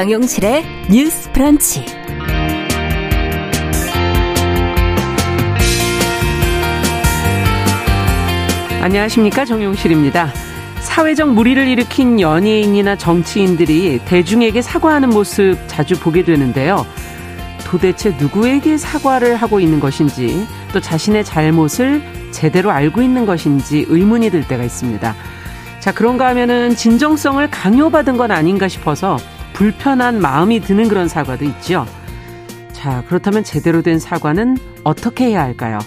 정용실의 뉴스 프런치. 안녕하십니까. 정용실입니다. 사회적 무리를 일으킨 연예인이나 정치인들이 대중에게 사과하는 모습 자주 보게 되는데요. 도대체 누구에게 사과를 하고 있는 것인지 또 자신의 잘못을 제대로 알고 있는 것인지 의문이 들 때가 있습니다. 자, 그런가 하면은 진정성을 강요받은 건 아닌가 싶어서 불편한 마음이 드는 그런 사과도 있죠. 자, 그렇다면 제대로 된 사과는 어떻게 해야 할까요?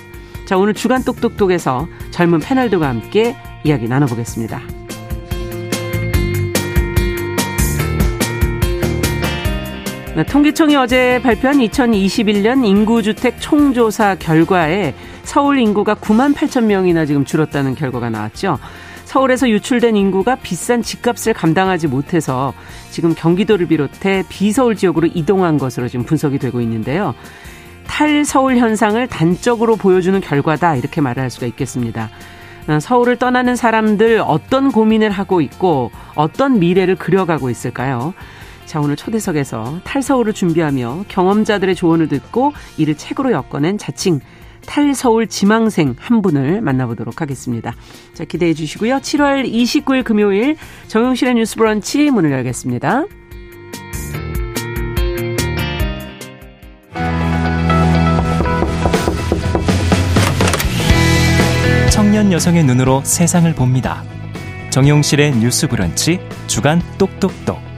자, 오늘 주간 똑똑똑에서 젊은 패널들과 함께 이야기 나눠보겠습니다. 네, 통계청이 어제 발표한 2021년 인구주택 총조사 결과에 서울 인구가 9만 8천 명이나 지금 줄었다는 결과가 나왔죠. 서울에서 유출된 인구가 비싼 집값을 감당하지 못해서 지금 경기도를 비롯해 비서울 지역으로 이동한 것으로 지금 분석이 되고 있는데요. 탈서울 현상을 단적으로 보여주는 결과다 이렇게 말할 수가 있겠습니다. 어, 서울을 떠나는 사람들 어떤 고민을 하고 있고 어떤 미래를 그려가고 있을까요? 자, 오늘 초대석에서 탈서울을 준비하며 경험자들의 조언을 듣고 이를 책으로 엮어낸 자칭 탈서울 지망생 한 분을 만나보도록 하겠습니다. 자, 기대해 주시고요. 7월 29일 금요일 정용실의 뉴스 브런치 문을 열겠습니다. 청년 여성의 눈으로 세상을 봅니다. 정용실의 뉴스 브런치 주간 똑똑똑.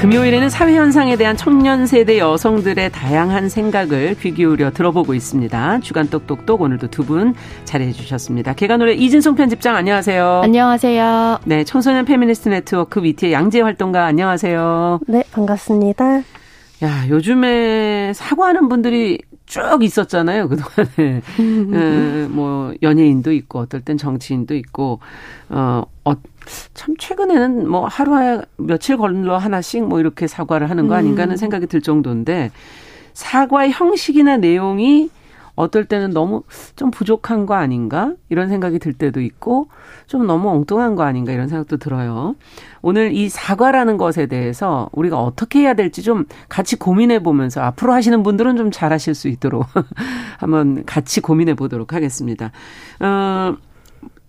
금요일에는 사회현상에 대한 청년 세대 여성들의 다양한 생각을 귀 기울여 들어보고 있습니다. 주간 똑똑똑 오늘도 두 분 자리해 주셨습니다. 계간홀로 이진송 편집장 안녕하세요. 안녕하세요. 네, 청소년 페미니스트 네트워크 위티의 양재 활동가 안녕하세요. 네, 반갑습니다. 야, 요즘에 사과하는 분들이 쭉 있었잖아요, 그동안에. 에, 뭐, 연예인도 있고, 어떨 땐 정치인도 있고, 어, 어, 참, 최근에는 뭐, 하루에 며칠 걸러 하나씩 뭐, 이렇게 사과를 하는 거 아닌가 하는 음. 생각이 들 정도인데, 사과의 형식이나 내용이 어떨 때는 너무 좀 부족한 거 아닌가? 이런 생각이 들 때도 있고, 좀 너무 엉뚱한 거 아닌가? 이런 생각도 들어요. 오늘 이 사과라는 것에 대해서 우리가 어떻게 해야 될지 좀 같이 고민해 보면서 앞으로 하시는 분들은 좀 잘하실 수 있도록 한번 같이 고민해 보도록 하겠습니다. 어,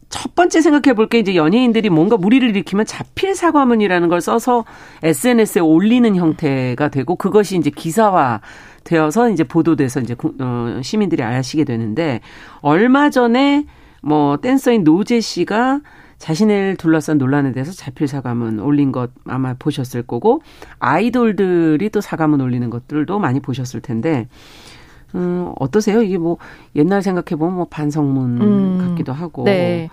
첫 번째 생각해 볼 게 이제 연예인들이 뭔가 무리를 일으키면 자필 사과문이라는 걸 써서 SNS에 올리는 형태가 되고 그것이 이제 기사화 되어서 이제 보도돼서 이제 어, 시민들이 아시게 되는데 얼마 전에 뭐 댄서인 노제 씨가 자신을 둘러싼 논란에 대해서 자필 사과문 올린 것 아마 보셨을 거고 아이돌들이 또 사과문 올리는 것들도 많이 보셨을 텐데 음, 어떠세요? 이게 뭐 옛날 생각해 보면 뭐 반성문 음, 같기도 하고. 네.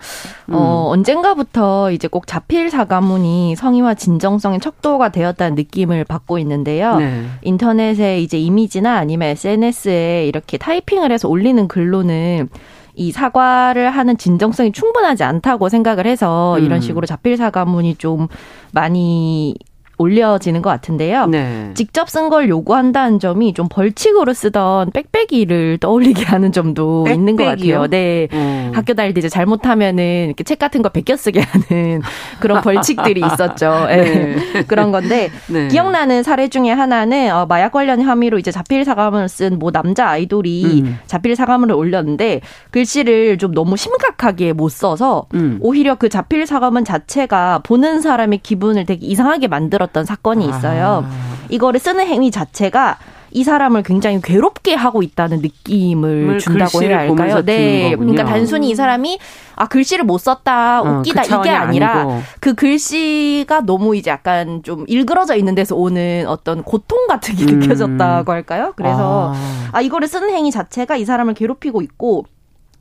음. 어, 언젠가부터 이제 꼭 자필 사과문이 성의와 진정성의 척도가 되었다는 느낌을 받고 있는데요. 네. 인터넷에 이제 이미지나 아니면 SNS에 이렇게 타이핑을 해서 올리는 글로는 이 사과를 하는 진정성이 충분하지 않다고 생각을 해서 이런 음. 식으로 자필 사과문이 좀 많이 올려지는 것 같은데요. 네. 직접 쓴 걸 요구한다는 점이 좀 벌칙으로 쓰던 빽빽이를 떠올리게 하는 점도 빽빽이요? 있는 것 같아요. 네. 음. 학교 다닐 때 이제 잘못하면은 이렇게 책 같은 거 베껴 쓰게 하는 그런 벌칙들이 있었죠. 네. 네. 그런 건데 네. 기억나는 사례 중에 하나는 어, 마약 관련 혐의로 이제 자필 사과문을 쓴 뭐 남자 아이돌이 음. 자필 사과문을 올렸는데 글씨를 좀 너무 심각하게 못 써서 음. 오히려 그 자필 사과문 자체가 보는 사람의 기분을 되게 이상하게 만들어 만들었던 사건이 있어요. 아. 이거를 쓰는 행위 자체가 이 사람을 굉장히 괴롭게 하고 있다는 느낌을 준다고 해야 할까요? 네. 그러니까 단순히 이 사람이 아 글씨를 못 썼다 어, 웃기다 어, 그 이게 아니라 아니고. 그 글씨가 너무 이제 약간 좀 일그러져 있는 데서 오는 어떤 고통 같은 게 음. 느껴졌다고 할까요? 그래서 아. 아 이거를 쓰는 행위 자체가 이 사람을 괴롭히고 있고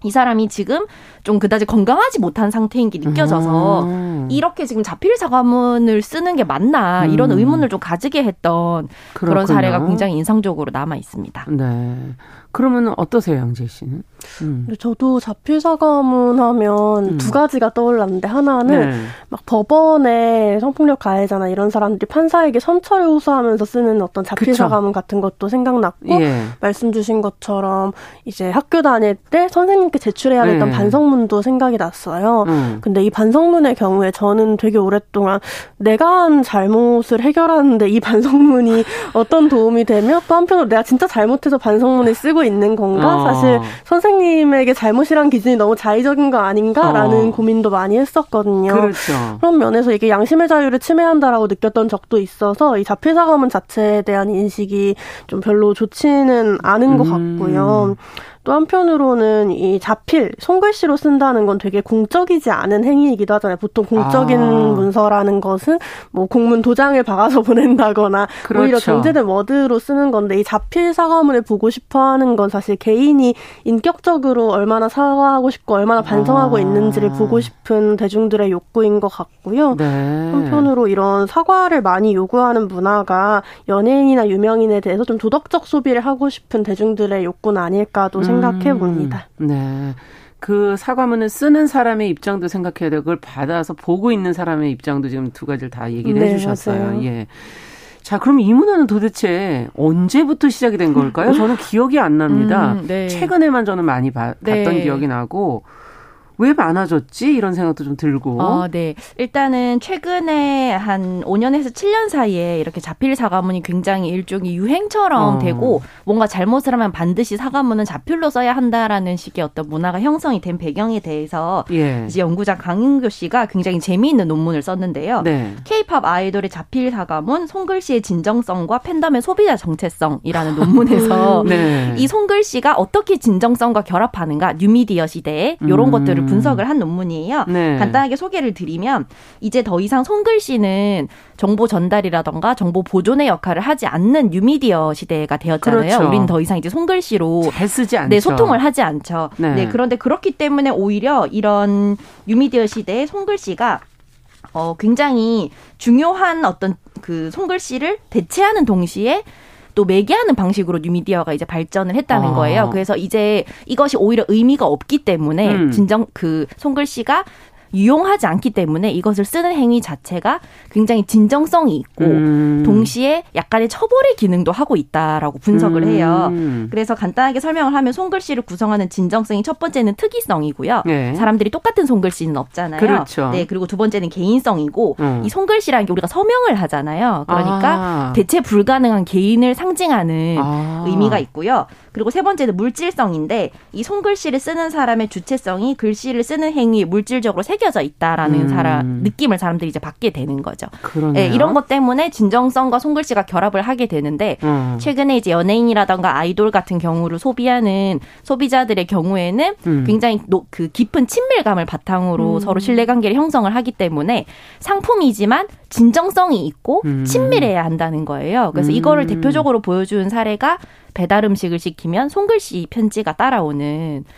이 사람이 지금 좀 그다지 건강하지 못한 상태인 게 느껴져서 음. 이렇게 지금 자필 사과문을 쓰는 게 맞나 이런 음. 의문을 좀 가지게 했던 그렇군요. 그런 사례가 굉장히 인상적으로 남아 있습니다. 네. 그러면 어떠세요, 양재 씨는? 음. 저도 자필 사과문 하면 음. 두 가지가 떠올랐는데 하나는 네. 막 법원에 성폭력 가해자나 이런 사람들이 판사에게 선처를 호소하면서 쓰는 어떤 자필 사과문 같은 것도 생각났고 예. 말씀 주신 것처럼 이제 학교 다닐 때 선생님 께 제출해야 됐던 네. 반성문도 생각이 났어요. 음. 근데 이 반성문의 경우에 저는 되게 오랫동안 내가 한 잘못을 해결하는데 이 반성문이 어떤 도움이 되며 또 한편으로 내가 진짜 잘못해서 반성문을 쓰고 있는 건가? 어. 사실 선생 선생님에게 잘못이란 기준이 너무 자의적인 거 아닌가라는 어. 고민도 많이 했었거든요. 그렇죠. 그런 면에서 이게 양심의 자유를 침해한다라고 느꼈던 적도 있어서 이 자필 사과문 자체에 대한 인식이 좀 별로 좋지는 않은 음. 것 같고요. 또 한편으로는 이 자필 손글씨로 쓴다는 건 되게 공적이지 않은 행위이기도 하잖아요. 보통 공적인 아. 문서라는 것은 뭐 공문 도장을 박아서 보낸다거나 그렇죠. 오히려 경제된 워드로 쓰는 건데 이 자필 사과문을 보고 싶어하는 건 사실 개인이 인격적으로 얼마나 사과하고 싶고 얼마나 반성하고 아. 있는지를 보고 싶은 대중들의 욕구인 것 같고요. 네. 한편으로 이런 사과를 많이 요구하는 문화가 연예인이나 유명인에 대해서 좀 도덕적 소비를 하고 싶은 대중들의 욕구는 아닐까도 음. 생각해 봅니다. 음, 네. 그 사과문을 쓰는 사람의 입장도 생각해야 되고 그걸 받아서 보고 있는 사람의 입장도 지금 두 가지를 다 얘기를 네, 해주셨어요. 맞아요. 예. 자, 그럼 이 문화는 도대체 언제부터 시작이 된 걸까요? 저는 기억이 안 납니다. 음, 네. 최근에만 저는 많이 봐, 봤던 네. 기억이 나고 왜 많아졌지? 이런 생각도 좀 들고. 어, 네. 일단은 최근에 한 5년에서 7년 사이에 이렇게 자필 사과문이 굉장히 일종의 유행처럼 어. 되고 뭔가 잘못을 하면 반드시 사과문은 자필로 써야 한다라는 식의 어떤 문화가 형성이 된 배경에 대해서 예. 이제 연구자 강인교 씨가 굉장히 재미있는 논문을 썼는데요. 네. K-팝 아이돌의 자필 사과문, 손글씨의 진정성과 팬덤의 소비자 정체성이라는 논문에서 네. 이 손글씨가 어떻게 진정성과 결합하는가 뉴미디어 시대에 이런 음. 것들을 음. 분석을 한 논문이에요. 네. 간단하게 소개를 드리면 이제 더 이상 손글씨는 정보 전달이라던가 정보 보존의 역할을 하지 않는 뉴미디어 시대가 되었잖아요. 그렇죠. 우리는 더 이상 이제 손글씨로 잘 쓰지 않죠. 네, 소통을 하지 않죠. 네. 네, 그런데 그렇기 때문에 오히려 이런 뉴미디어 시대의 손글씨가 어, 굉장히 중요한 어떤 그 손글씨를 대체하는 동시에 또 매개하는 방식으로 뉴미디어가 이제 발전을 했다는 아. 거예요. 그래서 이제 이것이 오히려 의미가 없기 때문에 음. 진정 그 송글씨가 유용하지 않기 때문에 이것을 쓰는 행위 자체가 굉장히 진정성이 있고 음. 동시에 약간의 처벌의 기능도 하고 있다라고 분석을 음. 해요. 그래서 간단하게 설명을 하면 손글씨를 구성하는 진정성이 첫 번째는 특이성이고요. 네. 사람들이 똑같은 손글씨는 없잖아요. 그렇죠. 네, 그리고 두 번째는 개인성이고 음. 이 손글씨라는 게 우리가 서명을 하잖아요. 그러니까 아. 대체 불가능한 개인을 상징하는 아. 의미가 있고요. 그리고 세 번째는 물질성인데 이 손글씨를 쓰는 사람의 주체성이 글씨를 쓰는 행위에 물질적으로 새겨져 있다라는 음. 사람 느낌을 사람들이 이제 받게 되는 거죠. 네, 이런 것 때문에 진정성과 손글씨가 결합을 하게 되는데 음. 최근에 이제 연예인이라던가 아이돌 같은 경우를 소비하는 소비자들의 경우에는 음. 굉장히 노, 그 깊은 친밀감을 바탕으로 음. 서로 신뢰관계를 형성을 하기 때문에 상품이지만 진정성이 있고 음. 친밀해야 한다는 거예요. 그래서 이거를 음. 대표적으로 보여준 사례가 배달 음식을 시키면 손글씨 편지가 따라오는 아,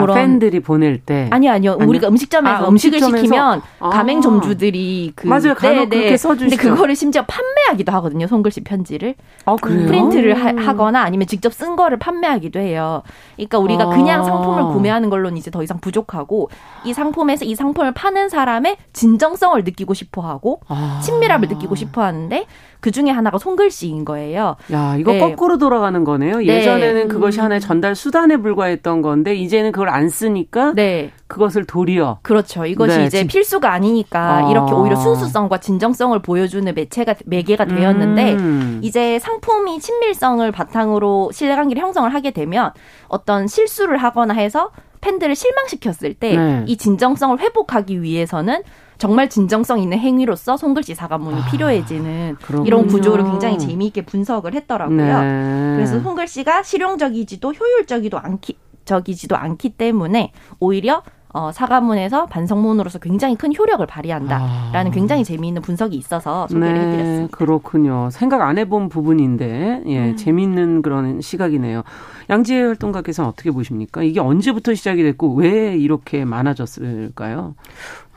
그런 팬들이 보낼 때 아니요 아니요 아니요? 우리가 음식점에서 아, 음식을 음식점에서? 시키면 아. 가맹점주들이 그 맞아요 간혹 네, 그렇게 써주시죠 근데 그거를 심지어 판매하기도 하거든요 손글씨 편지를 아, 그래요? 프린트를 하, 거나 아니면 직접 쓴 거를 판매하기도 해요 그러니까 우리가 아. 그냥 상품을 구매하는 걸로는 이제 더 이상 부족하고 이 상품에서 이 상품을 파는 사람의 진정성을 느끼고 싶어하고 아. 친밀함을 느끼고 싶어하는데 그 중에 하나가 손글씨인 거예요. 야, 이거 네. 거꾸로 돌아가는 거네요. 네. 예전에는 그것이 하나의 전달 수단에 불과했던 건데 이제는 그걸 안 쓰니까 네. 그것을 도리어 그렇죠. 이것이 네. 이제 필수가 아니니까 아. 이렇게 오히려 순수성과 진정성을 보여주는 매체가 매개가 되었는데 음. 이제 상품이 친밀성을 바탕으로 신뢰관계를 형성을 하게 되면 어떤 실수를 하거나 해서 팬들을 실망시켰을 때이 네. 진정성을 회복하기 위해서는 정말 진정성 있는 행위로서 손글씨 사과문이 아, 필요해지는 그렇군요. 이런 구조를 굉장히 재미있게 분석을 했더라고요. 네. 그래서 손글씨가 실용적이지도 효율적이도 않기 적이지도 않기 때문에 오히려 어, 사과문에서 반성문으로서 굉장히 큰 효력을 발휘한다라는 아. 굉장히 재미있는 분석이 있어서 소개를 네, 해드렸습니다. 그렇군요. 생각 안 해본 부분인데 예, 음. 재미있는 그런 시각이네요. 양지혜 활동가께서는 어떻게 보십니까? 이게 언제부터 시작이 됐고 왜 이렇게 많아졌을까요?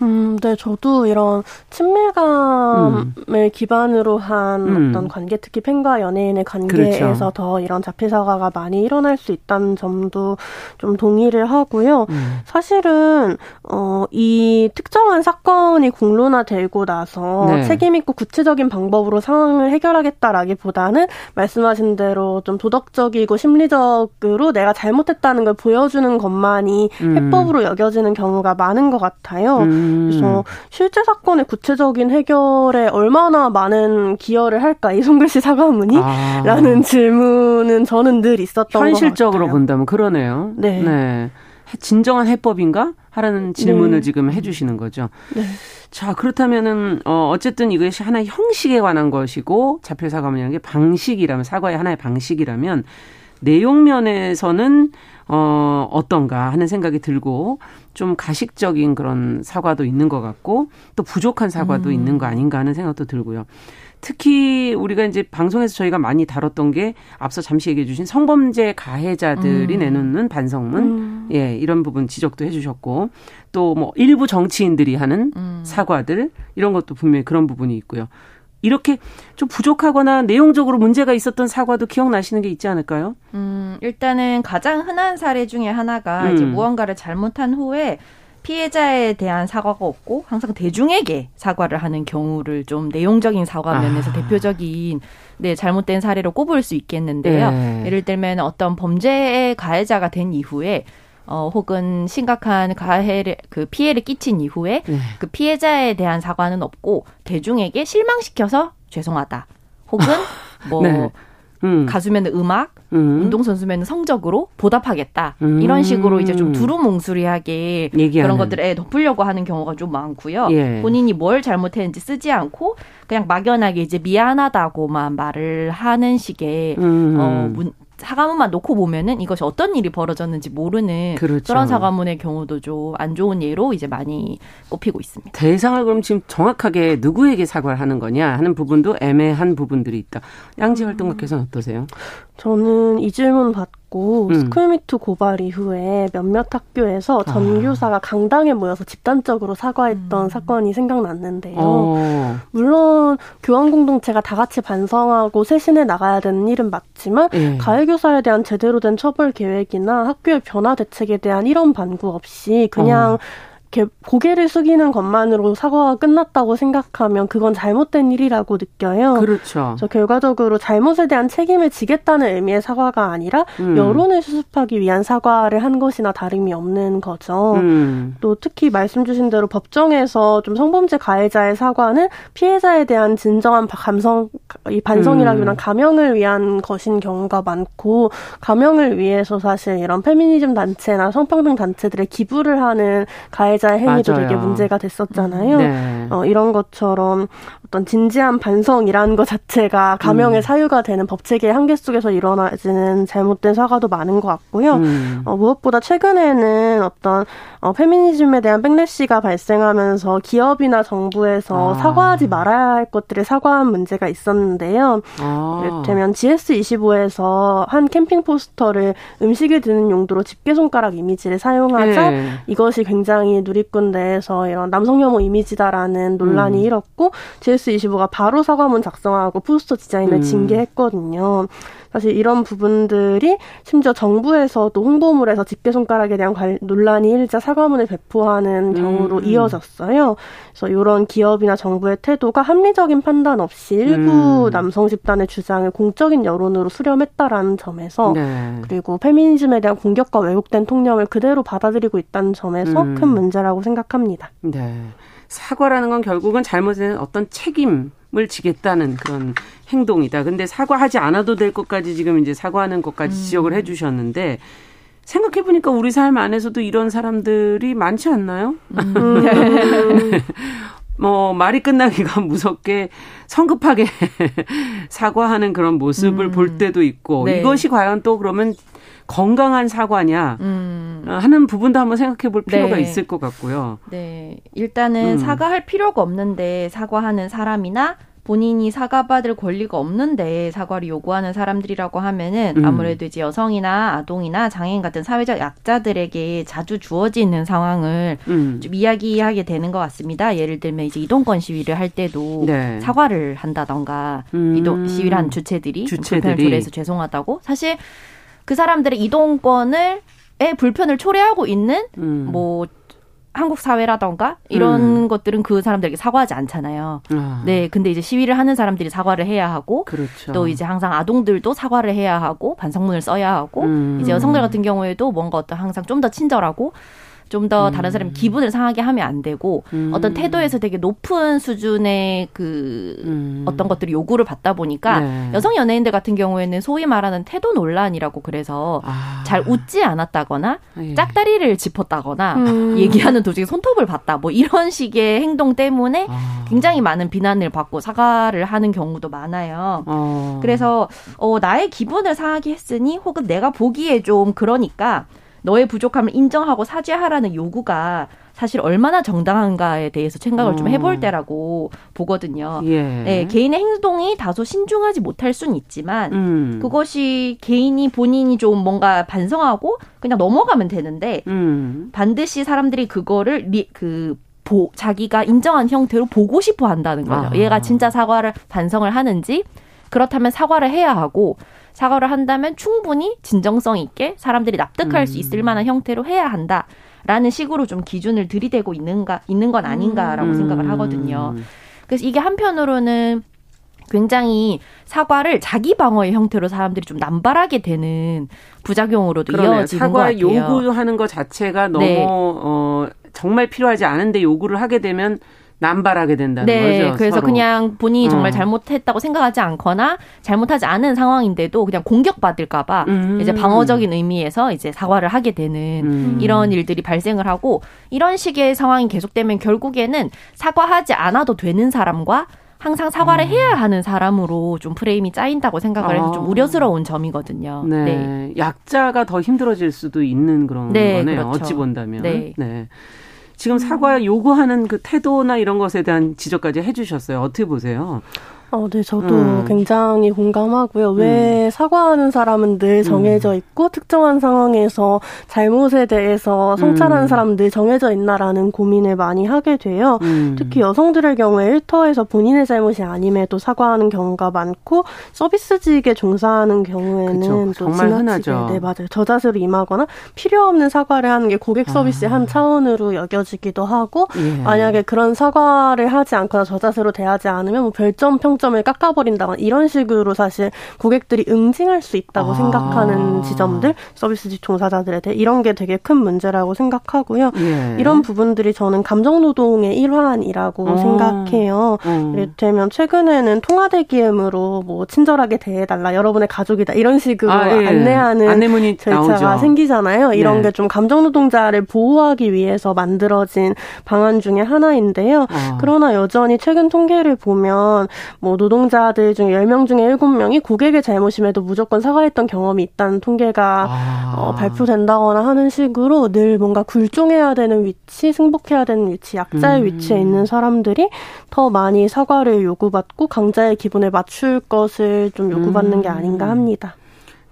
음, 네, 저도 이런 친밀감을 음. 기반으로 한 음. 어떤 관계, 특히 팬과 연예인의 관계에서 그렇죠. 더 이런 자필 사과가 많이 일어날 수 있다는 점도 좀 동의를 하고요. 음. 사실은 어, 이 특정한 사건이 공론화되고 나서 네. 책임 있고 구체적인 방법으로 상황을 해결하겠다라기보다는 말씀하신 대로 좀 도덕적이고 심리적 으로 내가 잘못했다는 걸 보여주는 것만이 음. 해법으로 여겨지는 경우가 많은 것 같아요. 음. 그래서 실제 사건의 구체적인 해결에 얼마나 많은 기여를 할까 이 손글씨 사과문이라는 아. 질문은 저는 늘 있었던 것 같아요. 현실적으로 본다면 그러네요. 네. 네. 진정한 해법인가? 하라는 질문을 네. 지금 해주시는 거죠. 네. 자 그렇다면은 어 어쨌든 이것이 하나의 형식에 관한 것이고 자필 사과문이라는 게 방식이라면 사과의 하나의 방식이라면 내용 면에서는 어 어떤가 하는 생각이 들고 좀 가식적인 그런 사과도 있는 것 같고 또 부족한 사과도 음. 있는 거 아닌가 하는 생각도 들고요. 특히 우리가 이제 방송에서 저희가 많이 다뤘던 게 앞서 잠시 얘기해 주신 성범죄 가해자들이 음. 내놓는 반성문 음. 예 이런 부분 지적도 해 주셨고 또 뭐 일부 정치인들이 하는 음. 사과들 이런 것도 분명히 그런 부분이 있고요. 이렇게 좀 부족하거나 내용적으로 문제가 있었던 사과도 기억나시는 게 있지 않을까요? 음, 일단은 가장 흔한 사례 중에 하나가 음. 이제 무언가를 잘못한 후에 피해자에 대한 사과가 없고 항상 대중에게 사과를 하는 경우를 좀 내용적인 사과 면에서 아. 대표적인 네, 잘못된 사례로 꼽을 수 있겠는데요. 네. 예를 들면 어떤 범죄의 가해자가 된 이후에 어, 혹은 심각한 가해를, 그 피해를 끼친 이후에 네. 그 피해자에 대한 사과는 없고 대중에게 실망시켜서 죄송하다. 혹은 뭐 네. 음. 가수면 음악, 음. 운동선수면 성적으로 보답하겠다. 음. 이런 식으로 이제 좀 두루뭉술하게 그런 것들에 덮으려고 하는 경우가 좀 많고요. 예. 본인이 뭘 잘못했는지 쓰지 않고 그냥 막연하게 이제 미안하다고만 말을 하는 식의 음. 어, 문, 사과문만 놓고 보면은 이것이 어떤 일이 벌어졌는지 모르는 그렇죠. 그런 사과문의 경우도 좀 안 좋은 예로 이제 많이 꼽히고 있습니다. 대상을 그럼 지금 정확하게 누구에게 사과를 하는 거냐 하는 부분도 애매한 부분들이 있다. 양지 활동가께서는 어떠세요? 저는 이 질문 받고 음. 스쿨미투 고발 이후에 몇몇 학교에서 아. 전교사가 아. 강당에 모여서 집단적으로 사과했던 음. 사건이 생각났는데요. 어. 물론 교원 공동체가 다 같이 반성하고 쇄신해 나가야 되는 일은 맞지만 예. 가해 교사에 대한 제대로 된 처벌 계획이나 학교의 변화 대책에 대한 이런 반구 없이 그냥 어. 이렇게 고개를 숙이는 것만으로 사과가 끝났다고 생각하면 그건 잘못된 일이라고 느껴요. 그렇죠. 그래서 결과적으로 잘못에 대한 책임을 지겠다는 의미의 사과가 아니라 음. 여론을 수습하기 위한 사과를 한 것이나 다름이 없는 거죠. 음. 또 특히 말씀 주신 대로 법정에서 좀 성범죄 가해자의 사과는 피해자에 대한 진정한 감성, 이 반성이라기보다 음. 감형을 위한 것인 경우가 많고 감형을 위해서 사실 이런 페미니즘 단체나 성평등 단체들의 기부를 하는 가해자 가해자의 행위도 맞아요. 되게 문제가 됐었잖아요. 네. 어, 이런 것처럼 어떤 진지한 반성이라는 것 자체가 감형의 음. 사유가 되는 법 체계의 한계 속에서 일어나지는 잘못된 사과도 많은 것 같고요. 음. 어, 무엇보다 최근에는 어떤 어, 페미니즘에 대한 백래시가 발생하면서 기업이나 정부에서 아. 사과하지 말아야 할 것들을 사과한 문제가 있었는데요. 아. 이를테면 GS25에서 한 캠핑 포스터를 음식을 드는 용도로 집게 손가락 이미지를 사용하자 네. 이것이 굉장히 누리꾼 내에서 이런 남성 혐오 이미지다라는 논란이 음. 일었고 GS25가 바로 사과문 작성하고 포스터 디자인을 음. 징계했거든요. 사실 이런 부분들이 심지어 정부에서도 홍보물에서 집게 손가락에 대한 관, 논란이 일자 사과문을 배포하는 경우로 음. 이어졌어요. 그래서 이런 기업이나 정부의 태도가 합리적인 판단 없이 일부 음. 남성 집단의 주장을 공적인 여론으로 수렴했다라는 점에서 네. 그리고 페미니즘에 대한 공격과 왜곡된 통념을 그대로 받아들이고 있다는 점에서 음. 큰 문제라고 생각합니다. 네. 사과라는 건 결국은 잘못된 어떤 책임 을 지겠다는 그런 행동이다. 근데 사과하지 않아도 될 것까지 지금 이제 사과하는 것까지 음. 지적을 해 주셨는데 생각해 보니까 우리 삶 안에서도 이런 사람들이 많지 않나요? 음. 네. 뭐 말이 끝나기가 무섭게 성급하게 사과하는 그런 모습을 음. 볼 때도 있고 네. 이것이 과연 또 그러면 건강한 사과냐 음. 하는 부분도 한번 생각해 볼 필요가 네. 있을 것 같고요. 네. 일단은 음. 사과할 필요가 없는데 사과하는 사람이나 본인이 사과받을 권리가 없는데 사과를 요구하는 사람들이라고 하면은 음. 아무래도 이제 여성이나 아동이나 장애인 같은 사회적 약자들에게 자주 주어지는 상황을 음. 좀 이야기하게 되는 것 같습니다. 예를 들면 이제 이동권 시위를 할 때도 네. 사과를 한다던가 음. 이동 시위를 한 주체들이, 주체들이. 불편을 초래해서 죄송하다고 사실 그 사람들의 이동권을 에 불편을 초래하고 있는 음. 뭐 한국 사회라던가 이런 음. 것들은 그 사람들에게 사과하지 않잖아요. 아. 네, 근데 이제 시위를 하는 사람들이 사과를 해야 하고 그렇죠. 또 이제 항상 아동들도 사과를 해야 하고 반성문을 써야 하고 음. 이제 여성들 같은 경우에도 뭔가 어떤 항상 좀 더 친절하고 좀더 음. 다른 사람 기분을 상하게 하면 안 되고 음. 어떤 태도에서 되게 높은 수준의 그 음. 어떤 것들이 요구를 받다 보니까 네. 여성 연예인들 같은 경우에는 소위 말하는 태도 논란이라고 그래서 아. 잘 웃지 않았다거나 예. 짝다리를 짚었다거나 음. 얘기하는 도중에 손톱을 봤다 뭐 이런 식의 행동 때문에 아. 굉장히 많은 비난을 받고 사과를 하는 경우도 많아요. 어. 그래서 어 나의 기분을 상하게 했으니 혹은 내가 보기에 좀 그러니까 너의 부족함을 인정하고 사죄하라는 요구가 사실 얼마나 정당한가에 대해서 생각을 어. 좀 해볼 때라고 보거든요. 예. 네, 개인의 행동이 다소 신중하지 못할 수는 있지만 음. 그것이 개인이 본인이 좀 뭔가 반성하고 그냥 넘어가면 되는데 음. 반드시 사람들이 그거를 리, 그 보, 자기가 인정한 형태로 보고 싶어 한다는 거죠. 아. 얘가 진짜 사과를 반성을 하는지 그렇다면 사과를 해야 하고 사과를 한다면 충분히 진정성 있게 사람들이 납득할 음. 수 있을 만한 형태로 해야 한다. 라는 식으로 좀 기준을 들이대고 있는가, 있는 건 아닌가라고 음. 생각을 하거든요. 그래서 이게 한편으로는 굉장히 사과를 자기 방어의 형태로 사람들이 좀 남발하게 되는 부작용으로도 그러네요. 이어지는 사과 것 같아요. 요구하는 것 자체가 너무 네. 어 정말 필요하지 않은데 요구를 하게 되면 남발하게 된다는 네, 거죠. 그래서 서로. 그냥 본인이 정말 어. 잘못했다고 생각하지 않거나 잘못하지 않은 상황인데도 그냥 공격받을까봐 음. 이제 방어적인 의미에서 이제 사과를 하게 되는 음. 이런 일들이 발생을 하고 이런 식의 상황이 계속되면 결국에는 사과하지 않아도 되는 사람과 항상 사과를 음. 해야 하는 사람으로 좀 프레임이 짜인다고 생각을 해서 좀 아. 우려스러운 점이거든요. 네. 네. 약자가 더 힘들어질 수도 있는 그런 네, 거네요. 그렇죠. 어찌 본다면. 네. 네. 지금 사과 요구하는 그 태도나 이런 것에 대한 지적까지 해주셨어요. 어떻게 보세요? 어, 네, 저도 음. 굉장히 공감하고요. 왜 음. 사과하는 사람은 늘 음. 정해져 있고 음. 특정한 상황에서 잘못에 대해서 성찰하는 음. 사람은 늘 정해져 있나라는 고민을 많이 하게 돼요. 음. 특히 여성들의 경우에 일터에서 본인의 잘못이 아님에도 사과하는 경우가 많고 서비스직에 종사하는 경우에는 그쵸, 또 정말 흔하죠. 네, 맞아요. 저자세로 임하거나 필요 없는 사과를 하는 게 고객 서비스의 아. 한 차원으로 여겨지기도 하고 예. 만약에 그런 사과를 하지 않거나 저자세로 대하지 않으면 뭐 별점 평 평점을 깎아버린다거나 이런 식으로 사실 고객들이 응징할 수 있다고 아. 생각하는 지점들 서비스직 종사자들에 대해 이런 게 되게 큰 문제라고 생각하고요. 예. 이런 부분들이 저는 감정노동의 일환이라고 어. 생각해요. 어. 이를테면 최근에는 통화대 기음으로 뭐 친절하게 대해달라 여러분의 가족이다 이런 식으로 아, 예. 안내하는 안내문이 절차가 나오죠. 생기잖아요. 이런 네. 게좀 감정노동자를 보호하기 위해서 만들어진 방안 중에 하나인데요. 어. 그러나 여전히 최근 통계를 보면 뭐 노동자들 중 10명 중에 7명이 고객의 잘못임에도 무조건 사과했던 경험이 있다는 통계가 아. 어, 발표된다거나 하는 식으로 늘 뭔가 굴종해야 되는 위치, 승복해야 되는 위치, 약자의 음. 위치에 있는 사람들이 더 많이 사과를 요구받고 강자의 기분에 맞출 것을 좀 요구받는 음. 게 아닌가 합니다.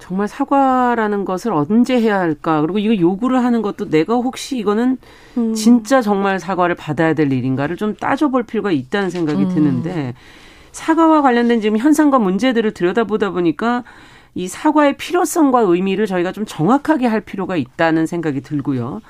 정말 사과라는 것을 언제 해야 할까? 그리고 이거 요구를 하는 것도 내가 혹시 이거는 음. 진짜 정말 사과를 받아야 될 일인가를 좀 따져볼 필요가 있다는 생각이 음. 드는데 사과와 관련된 지금 현상과 문제들을 들여다보다 보니까 이 사과의 필요성과 의미를 저희가 좀 정확하게 할 필요가 있다는 생각이 들고요.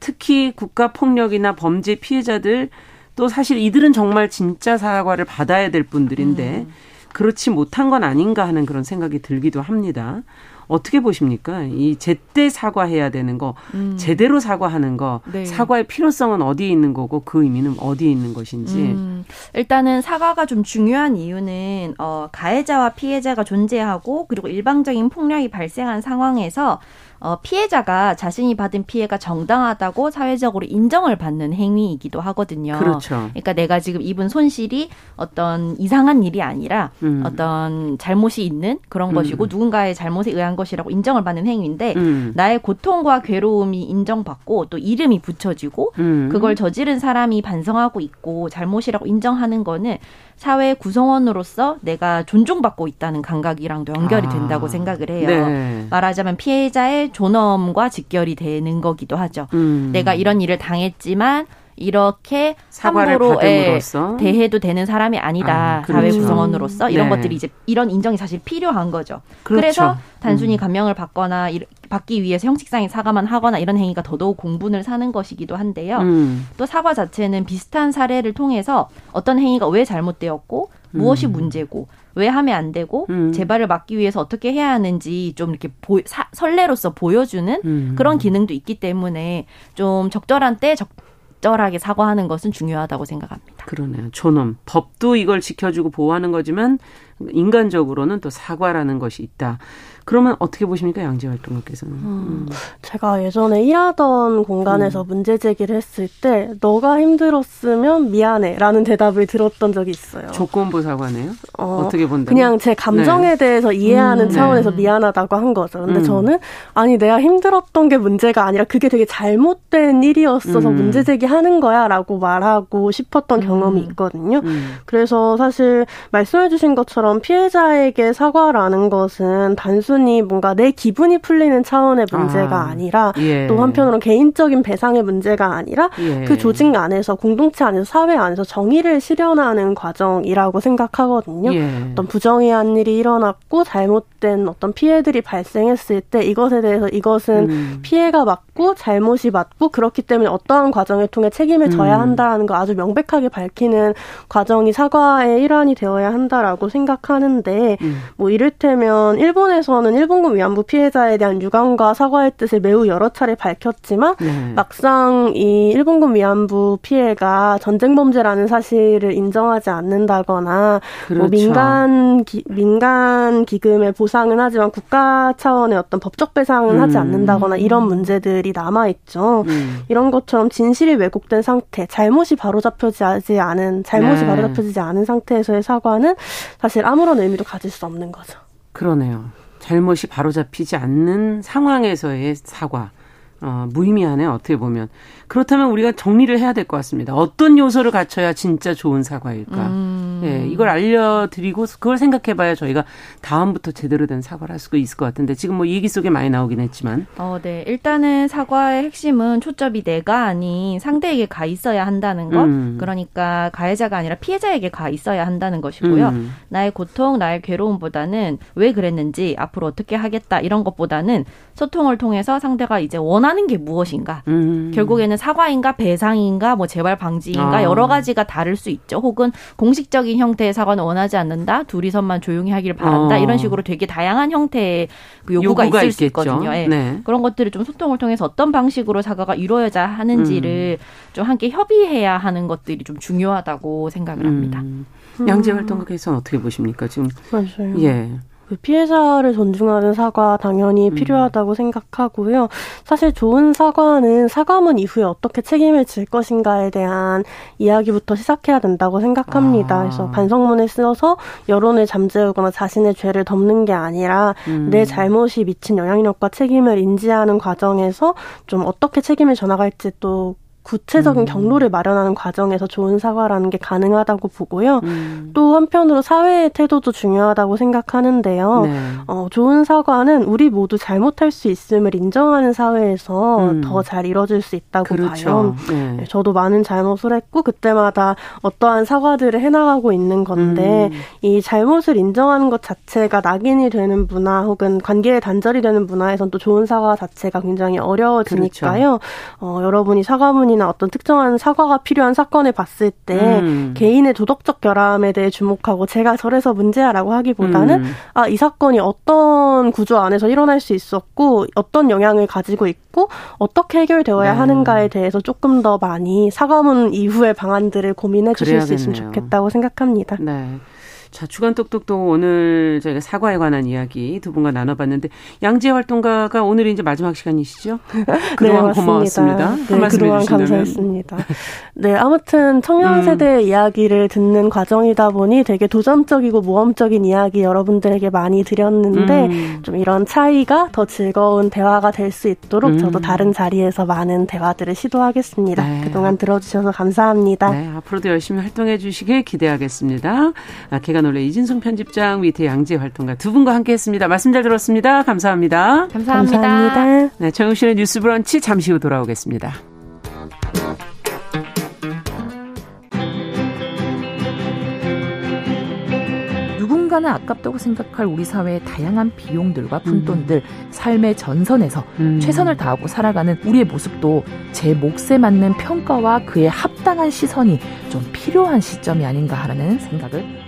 특히 국가 폭력이나 범죄 피해자들 또 사실 이들은 정말 진짜 사과를 받아야 될 분들인데 음. 그렇지 못한 건 아닌가 하는 그런 생각이 들기도 합니다. 어떻게 보십니까? 이 제때 사과해야 되는 거, 음. 제대로 사과하는 거, 네. 사과의 필요성은 어디에 있는 거고 그 의미는 어디에 있는 것인지. 음. 일단은 사과가 좀 중요한 이유는 어, 가해자와 피해자가 존재하고 그리고 일방적인 폭력이 발생한 상황에서 어, 피해자가 자신이 받은 피해가 정당하다고 사회적으로 인정을 받는 행위이기도 하거든요. 그렇죠. 그러니까 내가 지금 입은 손실이 어떤 이상한 일이 아니라 음. 어떤 잘못이 있는 그런 음. 것이고 누군가의 잘못에 의한 것이라고 인정을 받는 행위인데 음. 나의 고통과 괴로움이 인정받고 또 이름이 붙여지고 음. 그걸 저지른 사람이 반성하고 있고 잘못이라고 인정하는 거는 사회 구성원으로서 내가 존중받고 있다는 감각이랑도 연결이 아. 된다고 생각을 해요. 네. 말하자면 피해자의 존엄과 직결이 되는 거기도 하죠. 음. 내가 이런 일을 당했지만 이렇게 함부로 예, 대해도 되는 사람이 아니다. 아, 그렇죠. 사회 구성원으로서 이런 네. 것들이 이제 이런 인정이 사실 필요한 거죠. 그렇죠. 그래서 단순히 음. 감명을 받거나 받기 위해서 형식상의 사과만 하거나 이런 행위가 더더욱 공분을 사는 것이기도 한데요. 음. 또 사과 자체는 비슷한 사례를 통해서 어떤 행위가 왜 잘못되었고 무엇이 음. 문제고 왜 하면 안 되고 음. 재발을 막기 위해서 어떻게 해야 하는지 좀 이렇게 보, 사, 선례로서 보여주는 음. 그런 기능도 있기 때문에 좀 적절한 때 적, 적절하게 사과하는 것은 중요하다고 생각합니다. 그러네요. 존엄. 법도 이걸 지켜주고 보호하는 거지만 인간적으로는 또 사과라는 것이 있다. 그러면 어떻게 보십니까 양재 활동가께서는? 음. 음. 제가 예전에 일하던 공간에서 음. 문제 제기를 했을 때 너가 힘들었으면 미안해라는 대답을 들었던 적이 있어요. 조건부 사과네요. 어, 떻게 본다? 그냥 제 감정에 네. 대해서 이해하는 음, 차원에서 네. 미안하다고 한 거죠. 근데 음. 저는 아니 내가 힘들었던 게 문제가 아니라 그게 되게 잘못된 일이었어서 음. 문제 제기하는 거야라고 말하고 싶었던 경험이 있거든요. 그래서 사실 말씀해주신 것처럼 피해자에게 사과라는 것은 단순 단순히 뭔가 내 기분이 풀리는 차원의 문제가 아, 니라 예. 또 한편으로는 개인적인 배상의 문제가 아니라 예. 그 조직 안에서 공동체 안에서 사회 안에서 정의를 실현하는 과정이라고 생각하거든요. 예. 어떤 부정의한 일이 일어났고 잘못된 어떤 피해들이 발생했을 때 이것에 대해서 이것은 음. 피해가 맞고 잘못이 맞고 그렇기 때문에 어떠한 과정을 통해 책임을 져야 음. 한다라는 걸 아주 명백하게 밝히는 과정이 사과의 일환이 되어야 한다라고 생각하는데 음. 뭐 이를테면 일본에서는 정부는 일본군 위안부 피해자에 대한 유감과 사과의 뜻을 매우 여러 차례 밝혔지만 네. 막상 이 일본군 위안부 피해가 전쟁 범죄라는 사실을 인정하지 않는다거나 뭐 그렇죠. 뭐 민간 기, 민간 기금의 보상은 하지만 국가 차원의 어떤 법적 배상은 음. 하지 않는다거나 이런 문제들이 남아 있죠. 음. 이런 것처럼 진실이 왜곡된 상태, 잘못이 바로잡혀지지 않은 잘못이 네. 바로잡혀지지 않은 상태에서의 사과는 사실 아무런 의미도 가질 수 없는 거죠. 그러네요. 잘못이 바로잡히지 않는 상황에서의 사과. 어, 무의미하네요, 어떻게 보면. 그렇다면 우리가 정리를 해야 될 것 같습니다. 어떤 요소를 갖춰야 진짜 좋은 사과일까? 음. 예, 이걸 알려드리고 그걸 생각해봐야 저희가 다음부터 제대로 된 사과를 할 수가 있을 것 같은데 지금 뭐 얘기 속에 많이 나오긴 했지만. 어, 네. 일단은 사과의 핵심은 초점이 내가 아닌 상대에게 가 있어야 한다는 것. 음. 그러니까 가해자가 아니라 피해자에게 가 있어야 한다는 것이고요. 음. 나의 고통, 나의 괴로움보다는 왜 그랬는지 앞으로 어떻게 하겠다 이런 것보다는 소통을 통해서 상대가 이제 원하 는 게 무엇인가. 음. 결국에는 사과인가 배상인가 뭐 재발 방지인가 아. 여러 가지가 다를 수 있죠. 혹은 공식적인 형태의 사과는 원하지 않는다. 둘이서만 조용히 하기를 바란다. 어. 이런 식으로 되게 다양한 형태의 그 요구가, 요구가 있을 있겠죠. 수 있거든요. 예. 네. 그런 것들을 좀 소통을 통해서 어떤 방식으로 사과가 이루어져야 하는지를 음. 좀 함께 협의해야 하는 것들이 좀 중요하다고 생각을 합니다. 음. 양재 활동가께서는 어떻게 보십니까? 지금 맞아요. 예. 그 피해자를 존중하는 사과 당연히 음. 필요하다고 생각하고요. 사실 좋은 사과는 사과문 이후에 어떻게 책임을 질 것인가에 대한 이야기부터 시작해야 된다고 생각합니다. 아. 그래서 반성문을 써서 여론을 잠재우거나 자신의 죄를 덮는 게 아니라 음. 내 잘못이 미친 영향력과 책임을 인지하는 과정에서 좀 어떻게 책임을 전화갈지 또 구체적인 음. 경로를 마련하는 과정에서 좋은 사과라는 게 가능하다고 보고요. 음. 또 한편으로 사회의 태도도 중요하다고 생각하는데요. 네. 어, 좋은 사과는 우리 모두 잘못할 수 있음을 인정하는 사회에서 음. 더잘 이뤄질 수 있다고 그렇죠. 봐요. 네. 네. 저도 많은 잘못을 했고 그때마다 어떠한 사과들을 해나가고 있는 건데 음. 이 잘못을 인정하는 것 자체가 낙인이 되는 문화 혹은 관계의 단절이 되는 문화에선 또 좋은 사과 자체가 굉장히 어려워지니까요. 그렇죠. 어, 여러분이 사과문이 사건이나 어떤 특정한 사과가 필요한 사건을 봤을 때 음. 개인의 도덕적 결함에 대해 주목하고 제가 저래서 문제야라고 하기보다는 음. 아이 사건이 어떤 구조 안에서 일어날 수 있었고 어떤 영향을 가지고 있고 어떻게 해결되어야 네. 하는가에 대해서 조금 더 많이 사과문 이후의 방안들을 고민해 주실 수 있으면 좋겠다고 생각합니다. 네. 자, 주간 똑똑똑 오늘 저희가 사과에 관한 이야기 두 분과 나눠봤는데 양재 활동가가 오늘 이제 마지막 시간이시죠? 그동안 네, 고마웠습니다. 네, 그동안 감사했습니다. 네, 아무튼 청년 음. 세대 음. 이야기를 듣는 과정이다 보니 되게 도전적이고 모험적인 이야기 여러분들에게 많이 드렸는데 음. 좀 이런 차이가 더 즐거운 대화가 될 수 있도록 음. 저도 다른 자리에서 많은 대화들을 시도하겠습니다. 네. 그동안 들어주셔서 감사합니다. 네, 앞으로도 열심히 활동해 주시길 기대하겠습니다. 아, 개가 놀래 이진성 편집장 위태 양재 활동가 두 분과 함께했습니다. 말씀 잘 들었습니다. 감사합니다. 감사합니다. 감사합니다. 네, 정영실의 뉴스브런치 잠시 후 돌아오겠습니다. 누군가는 아깝다고 생각할 우리 사회의 다양한 비용들과 푼돈들, 음. 삶의 전선에서 음. 최선을 다하고 살아가는 우리의 모습도 제 몫에 맞는 평가와 그에 합당한 시선이 좀 필요한 시점이 아닌가 하는 생각을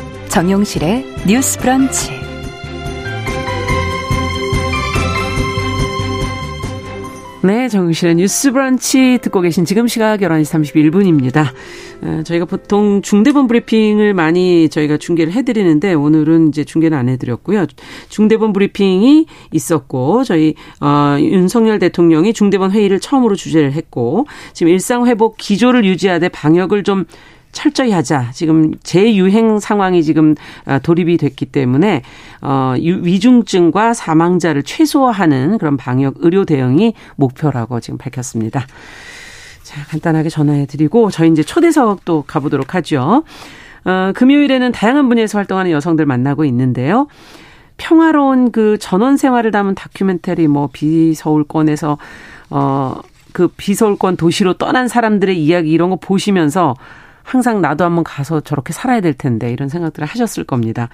정용실의 뉴스 브런치. 네, 정용실의 뉴스 브런치 듣고 계신 지금 시각 11시 31분입니다. 어, 저희가 보통 중대본 브리핑을 많이 저희가 중계를 해드리는데 오늘은 이제 중계는 안 해드렸고요. 중대본 브리핑이 있었고 저희 어, 윤석열 대통령이 중대본 회의를 처음으로 주재를 했고 지금 일상 회복 기조를 유지하되 방역을 좀 철저히 하자. 지금 재유행 상황이 지금 아, 돌입이 됐기 때문에 어 위중증과 사망자를 최소화하는 그런 방역 의료 대응이 목표라고 지금 밝혔습니다. 자, 간단하게 전화해 드리고 저희 이제 초대석 또 가보도록 하죠. 어 금요일에는 다양한 분야에서 활동하는 여성들 만나고 있는데요. 평화로운 그 전원 생활을 담은 다큐멘터리 뭐 비서울권에서 어그 비서울권 도시로 떠난 사람들의 이야기 이런 거 보시면서 항상 나도 한번 가서 저렇게 살아야 될 텐데 이런 생각들을 하셨을 겁니다.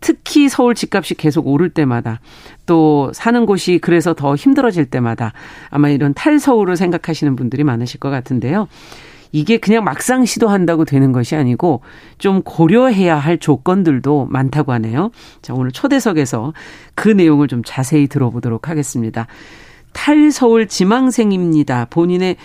특히 서울 집값이 계속 오를 때마다 또 사는 곳이 그래서 더 힘들어질 때마다 아마 이런 탈서울을 생각하시는 분들이 많으실 것 같은데요. 이게 그냥 막상 시도한다고 되는 것이 아니고 좀 고려해야 할 조건들도 많다고 하네요. 자, 오늘 초대석에서 그 내용을 좀 자세히 들어보도록 하겠습니다. 탈서울 지망생입니다. 본인의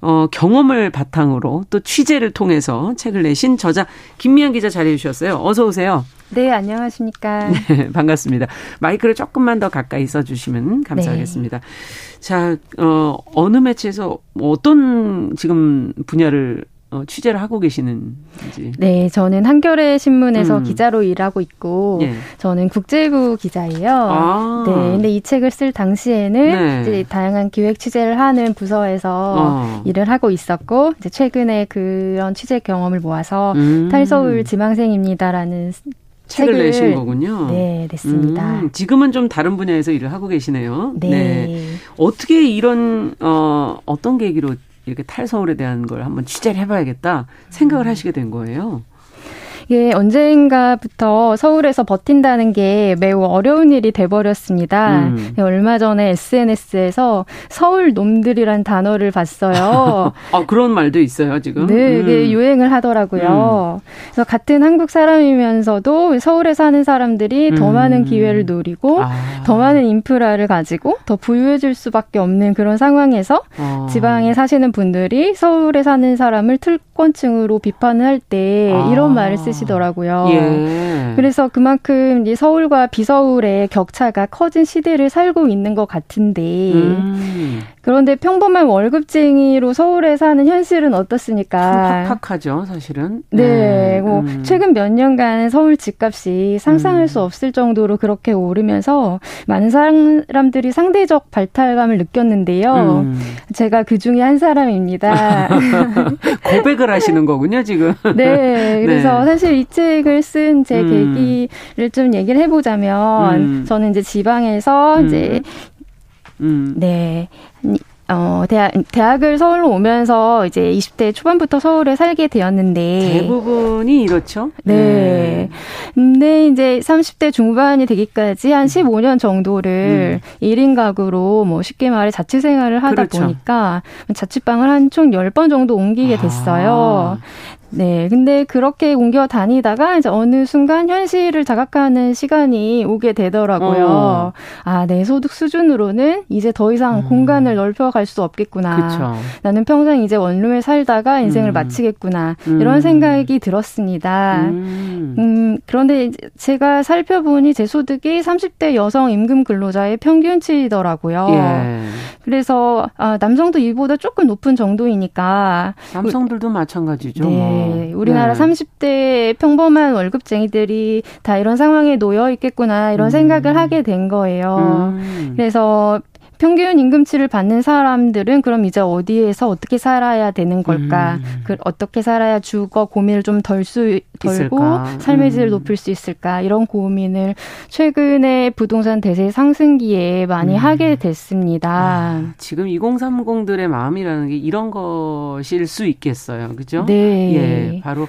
어, 경험을 바탕으로 또 취재를 통해서 책을 내신 저자 김미연 기자 자리해 주셨어요. 어서 오세요. 네, 안녕하십니까. 네, 반갑습니다. 마이크를 조금만 더 가까이 써주시면 감사하겠습니다. 네. 자, 어, 어느 매체에서 어떤 지금 분야를 어, 취재를 하고 계시는지. 네, 저는 한겨레 신문에서 음. 기자로 일하고 있고, 예. 저는 국제부 기자예요. 아. 네, 근데 이 책을 쓸 당시에는 네. 이제 다양한 기획 취재를 하는 부서에서 어. 일을 하고 있었고, 이제 최근에 그런 취재 경험을 모아서 음. 탈서울 지망생입니다라는 책을, 책을, 내신 거군요. 네, 됐습니다. 음, 지금은 좀 다른 분야에서 일을 하고 계시네요. 네. 네. 어떻게 이런 어 어떤 계기로 이렇게 탈서울에 대한 걸 한번 취재를 해봐야겠다 생각을 음. 하시게 된 거예요. 이게 언젠가부터 서울에서 버틴다는 게 매우 어려운 일이 돼버렸습니다. 음. 얼마 전에 SNS에서 서울 놈들이란 단어를 봤어요. 아, 그런 말도 있어요, 지금? 네, 이게 음. 유행을 하더라고요. 음. 그래서 같은 한국 사람이면서도 서울에 사는 사람들이 더 음. 많은 기회를 노리고 아. 더 많은 인프라를 가지고 더 부유해질 수밖에 없는 그런 상황에서 아. 지방에 사시는 분들이 서울에 사는 사람을 특권층으로 비판을 할때 이런 말을 쓰시 하시더라고요. 예. 그래서 그만큼 이 서울과 비서울의 격차가 커진 시대를 살고 있는 것 같은데 음. 그런데 평범한 월급쟁이로 서울에 사는 현실은 어떻습니까? 팍팍하죠, 사실은. 네, 네. 뭐 음. 최근 몇 년간 서울 집값이 상상할 음. 수 없을 정도로 그렇게 오르면서 많은 사람들이 상대적 발탈감을 느꼈는데요. 음. 제가 그 중에 한 사람입니다. 고백을 하시는 거군요, 지금. 네, 그래서 네. 사실 이 책을 쓴 제 계기를 좀 얘기를 해보자면 음. 저는 이제 지방에서 음. 이제 음. 네. 어, 대학, 대학을 서울로 오면서 이제 20대 초반부터 서울에 살게 되었는데. 대부분이 이렇죠? 네. 네. 근데 이제 30대 중반이 되기까지 한 15년 정도를 음. 1인 가구로 뭐 쉽게 말해 자취 생활을 하다 그렇죠. 보니까 자취방을 한 총 10번 정도 옮기게 됐어요. 아. 네. 근데 그렇게 옮겨 다니다가 이제 어느 순간 현실을 자각하는 시간이 오게 되더라고요. 어. 아, 내 소득 수준으로는 이제 더 이상 음. 공간을 넓혀갈 수 없겠구나. 그쵸. 나는 평생 이제 원룸에 살다가 인생을 음. 마치겠구나. 음. 이런 생각이 들었습니다. 음. 음, 그런데 제가 살펴보니 제 소득이 30대 여성 임금 근로자의 평균치더라고요. 예. 그래서 아, 남성도 이보다 조금 높은 정도이니까 남성들도 마찬가지죠. 네. 뭐. 네, 우리나라 네. 30대 평범한 월급쟁이들이 다 이런 상황에 놓여 있겠구나 이런 음. 생각을 하게 된 거예요. 음. 그래서 평균 임금치를 받는 사람들은 그럼 이제 어디에서 어떻게 살아야 되는 걸까? 음. 그 어떻게 살아야 주거 고민을 좀 덜 수 덜고 삶의 질을 음. 높일 수 있을까? 이런 고민을 최근에 부동산 대세 상승기에 많이 음. 하게 됐습니다. 아, 지금 2030들의 마음이라는 게 이런 것일 수 있겠어요. 그죠? 네. 예. 바로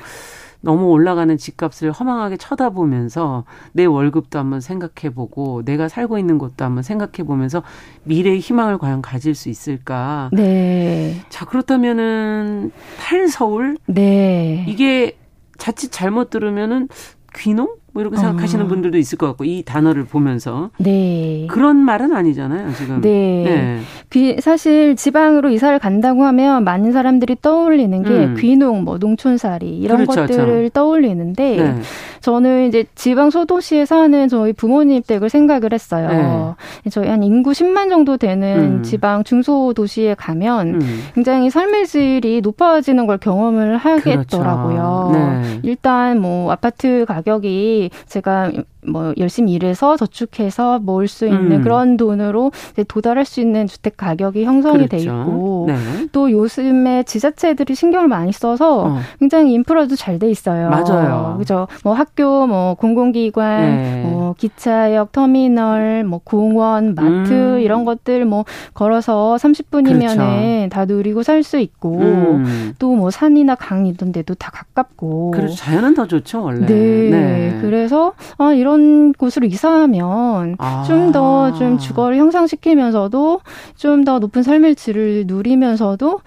너무 올라가는 집값을 허망하게 쳐다보면서 내 월급도 한번 생각해 보고 내가 살고 있는 곳도 한번 생각해 보면서 미래의 희망을 과연 가질 수 있을까? 네. 자, 그렇다면은 탈서울? 네. 이게 자칫 잘못 들으면은 귀농? 뭐 이렇게 생각하시는 어. 분들도 있을 것 같고 이 단어를 보면서 네. 그런 말은 아니잖아요 지금. 네. 네. 귀, 사실 지방으로 이사를 간다고 하면 많은 사람들이 떠올리는 게 음. 귀농, 뭐 농촌살이 이런 그렇죠, 것들을 그렇죠. 떠올리는데 네. 저는 이제 지방 소도시에 사는 저희 부모님 댁을 생각을 했어요. 네. 저희 한 인구 10만 정도 되는 음. 지방 중소 도시에 가면 음. 굉장히 삶의 질이 높아지는 걸 경험을 하겠더라고요. 그렇죠. 네. 일단 뭐 아파트 가격이 제가 뭐 열심히 일해서 저축해서 모을 수 있는 음. 그런 돈으로 도달할 수 있는 주택 가격이 형성이 그렇죠. 돼 있고 네. 또 요즘에 지자체들이 신경을 많이 써서 어. 굉장히 인프라도 잘 돼 있어요. 맞아요. 그죠? 뭐 학교, 뭐 공공기관, 네. 뭐 기차역, 터미널, 뭐 공원, 마트 음. 이런 것들 뭐 걸어서 30분이면은 그렇죠. 다 누리고 살 수 있고 음. 또뭐 산이나 강 이런 데도 다 가깝고. 그렇죠. 자연은 더 좋죠 원래. 네. 네. 그래서 아 이런 이런 곳으로 이사하면 아. 좀더좀 주거를 형성시키면서도 좀 더 높은 삶의 질을 누리면서도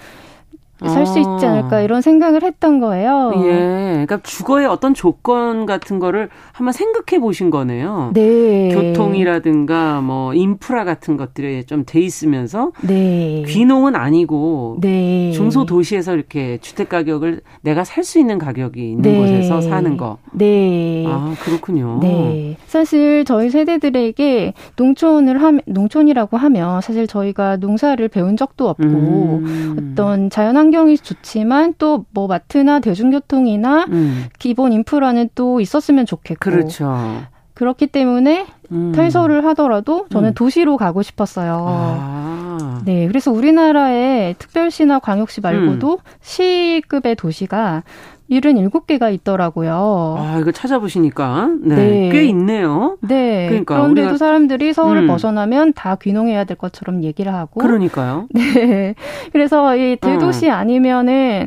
살수 있지 않을까 아. 이런 생각을 했던 거예요. 예. 그러니까 주거의 어떤 조건 같은 거를 한번 생각해 보신 거네요. 네. 교통이라든가 뭐 인프라 같은 것들이 좀돼 있으면서 네. 귀농은 아니고 네. 중소 도시에서 이렇게 주택 가격을 내가 살 수 있는 가격이 있는 네. 곳에서 사는 거. 네. 아, 그렇군요. 네. 사실 저희 세대들에게 농촌을 하면 농촌이라고 하면 사실 저희가 농사를 배운 적도 없고 음. 어떤 자연환 환경이 좋지만 또 뭐 마트나 대중교통이나 음. 기본 인프라는 또 있었으면 좋겠고. 그렇죠. 그렇기 때문에 음. 탈서를 하더라도 저는 음. 도시로 가고 싶었어요. 아. 네, 그래서 우리나라의 특별시나 광역시 말고도 음. 시급의 도시가 77개가 있더라고요. 아, 이거 찾아보시니까 네, 네. 꽤 있네요. 네. 그러니까 그런데도 우리가... 사람들이 서울을 음. 벗어나면 다 귀농해야 될 것처럼 얘기를 하고 그러니까요. 네. 그래서 이 대도시 어. 아니면은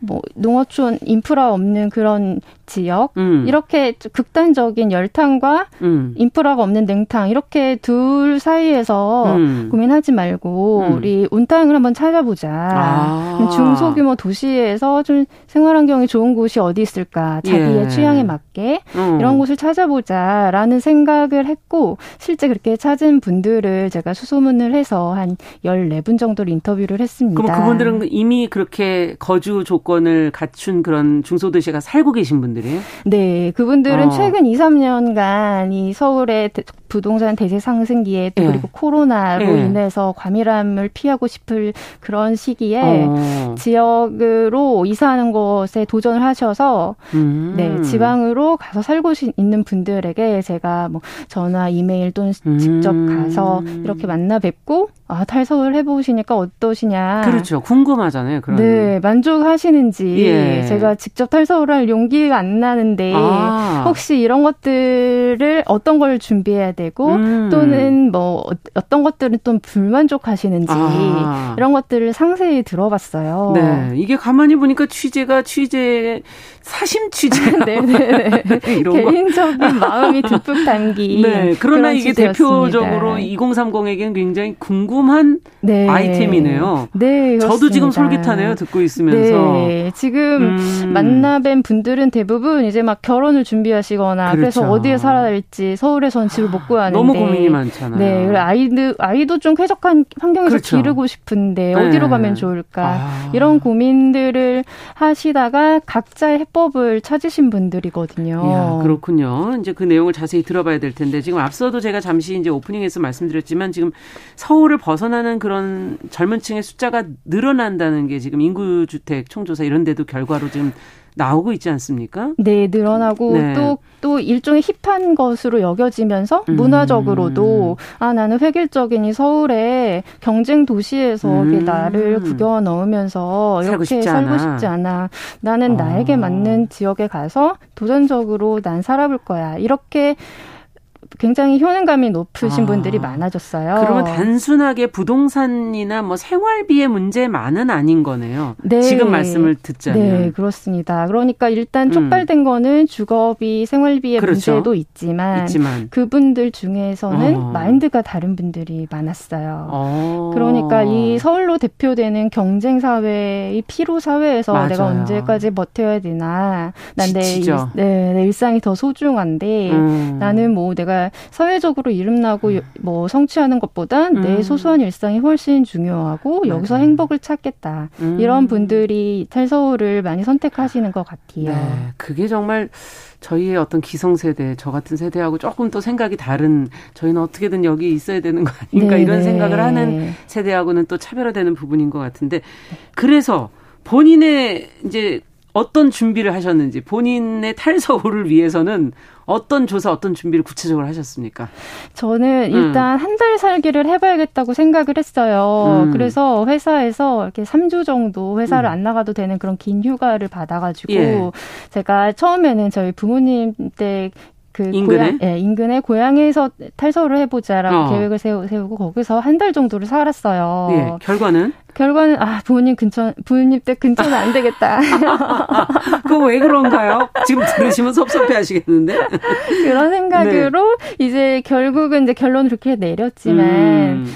뭐 농어촌 인프라 없는 그런 지역 음. 이렇게 극단적인 열탕과 음. 인프라가 없는 냉탕 이렇게 둘 사이에서 음. 고민하지 말고 음. 우리 온탕을 한번 찾아보자. 아. 중소규모 도시에서 좀 생활 환경이 좋은 곳이 어디 있을까? 자기의 예. 취향에 맞게 음. 이런 곳을 찾아보자라는 생각을 했고 실제 그렇게 찾은 분들을 제가 수소문을 해서 한 14분 정도를 인터뷰를 했습니다. 그럼 그분들은 이미 그렇게 거주 조건을 갖춘 그런 중소도시가 살고 계신 분들 분들이에요? 네, 그분들은 어. 최근 2, 3년간 이 서울의 부동산 대세 상승기에 또 예. 그리고 코로나로 예. 인해서 과밀함을 피하고 싶을 그런 시기에 어. 지역으로 이사하는 것에 도전을 하셔서 음. 네, 지방으로 가서 살고 있는 분들에게 제가 뭐 전화, 이메일 또는 직접 음. 가서 이렇게 만나 뵙고 아, 탈석을 해보시니까 어떠시냐. 그렇죠. 궁금하잖아요. 그런. 네, 만족하시는지. 예. 제가 직접 탈석을 할 용기가 안안 나는데 아. 혹시 이런 것들을 어떤 걸 준비해야 되고 음. 또는 뭐 어떤 것들은 좀 불만족하시는지 아. 이런 것들을 상세히 들어봤어요. 네, 이게 가만히 보니까 취재가 취재 사심 취재. 네네. 개인적인 마음이 듬뿍 담긴. 네. 그러나 이게 대표적으로 2030에게는 굉장히 궁금한 네. 아이템이네요. 네. 그렇습니다. 저도 지금 솔깃하네요. 듣고 있으면서. 네. 지금 음. 만나뵌 분들은 대부분 이제 막 결혼을 준비하시거나 그렇죠. 그래서 어디에 살아야 할지 서울에선 집을 못 구하는데. 너무 고민이 많잖아요. 네. 아이들, 아이도 좀 쾌적한 환경에서 그렇죠. 기르고 싶은데 어디로 네. 가면 좋을까. 아. 이런 고민들을 하시다가 각자의 해법을 찾으신 분들이거든요. 이야, 그렇군요. 이제 그 내용을 자세히 들어봐야 될 텐데 지금 앞서도 제가 잠시 이제 오프닝에서 말씀드렸지만 지금 서울을 벗어나는 그런 젊은 층의 숫자가 늘어난다는 게 지금 인구 주택 총조사 이런 데도 결과로 지금 나오고 있지 않습니까? 네, 늘어나고 네. 또, 또 일종의 힙한 것으로 여겨지면서 음. 문화적으로도 아, 나는 획일적인 이 서울의 경쟁 도시에서 음. 나를 구겨 넣으면서 이렇게 살고 싶지, 살고 싶지 않아. 나는 어. 나에게 맞는 지역에 가서 도전적으로 난 살아볼 거야. 이렇게 굉장히 효능감이 높으신 아, 분들이 많아졌어요. 그러면 단순하게 부동산이나 뭐 생활비의 문제만은 아닌 거네요. 네. 지금 말씀을 듣자면. 네, 그렇습니다. 그러니까 일단 음. 촉발된 음. 거는 주거비, 생활비의 그렇죠. 문제도 있지만, 있지만, 그분들 중에서는 어. 마인드가 다른 분들이 많았어요. 어. 그러니까 이 서울로 대표되는 경쟁 사회의 피로 사회에서 맞아요. 내가 언제까지 버텨야 되나? 난내 네, 내 일상이 더 소중한데 음. 나는 뭐 내가 사회적으로 이름나고 음. 뭐 성취하는 것보다 음. 내 소소한 일상이 훨씬 중요하고 맞아요. 여기서 행복을 찾겠다. 음. 이런 분들이 탈 서울을 많이 선택하시는 것 같아요. 네, 그게 정말 저희의 어떤 기성세대, 저 같은 세대하고 조금 또 생각이 다른, 저희는 어떻게든 여기 있어야 되는 거 아닌가, 네 이런 생각을 하는 세대하고는 또 차별화되는 부분인 것 같은데, 그래서 본인의 이제 어떤 준비를 하셨는지, 본인의 탈서울을 위해서는 어떤 조사, 어떤 준비를 구체적으로 하셨습니까? 저는 음. 일단 음. 한달 살기를 해봐야겠다고 생각을 했어요. 음. 그래서 회사에서 이렇게 3주 정도 회사를 음. 안 나가도 되는 그런 긴 휴가를 받아가지고 예. 제가 처음에는 저희 부모님 댁 그 인근에? 고향, 예, 인근에 고향에서 탈서를 해보자라고 어. 계획을 세우, 세우고 거기서 한 달 정도를 살았어요. 예, 결과는? 결과는 아 부모님 근처 부모님 댁 근처는 안 되겠다. 그거 왜 그런가요? 지금 들으시면 섭섭해하시겠는데. 그런 생각으로 네. 이제 결국은 이제 결론을 그렇게 내렸지만 음.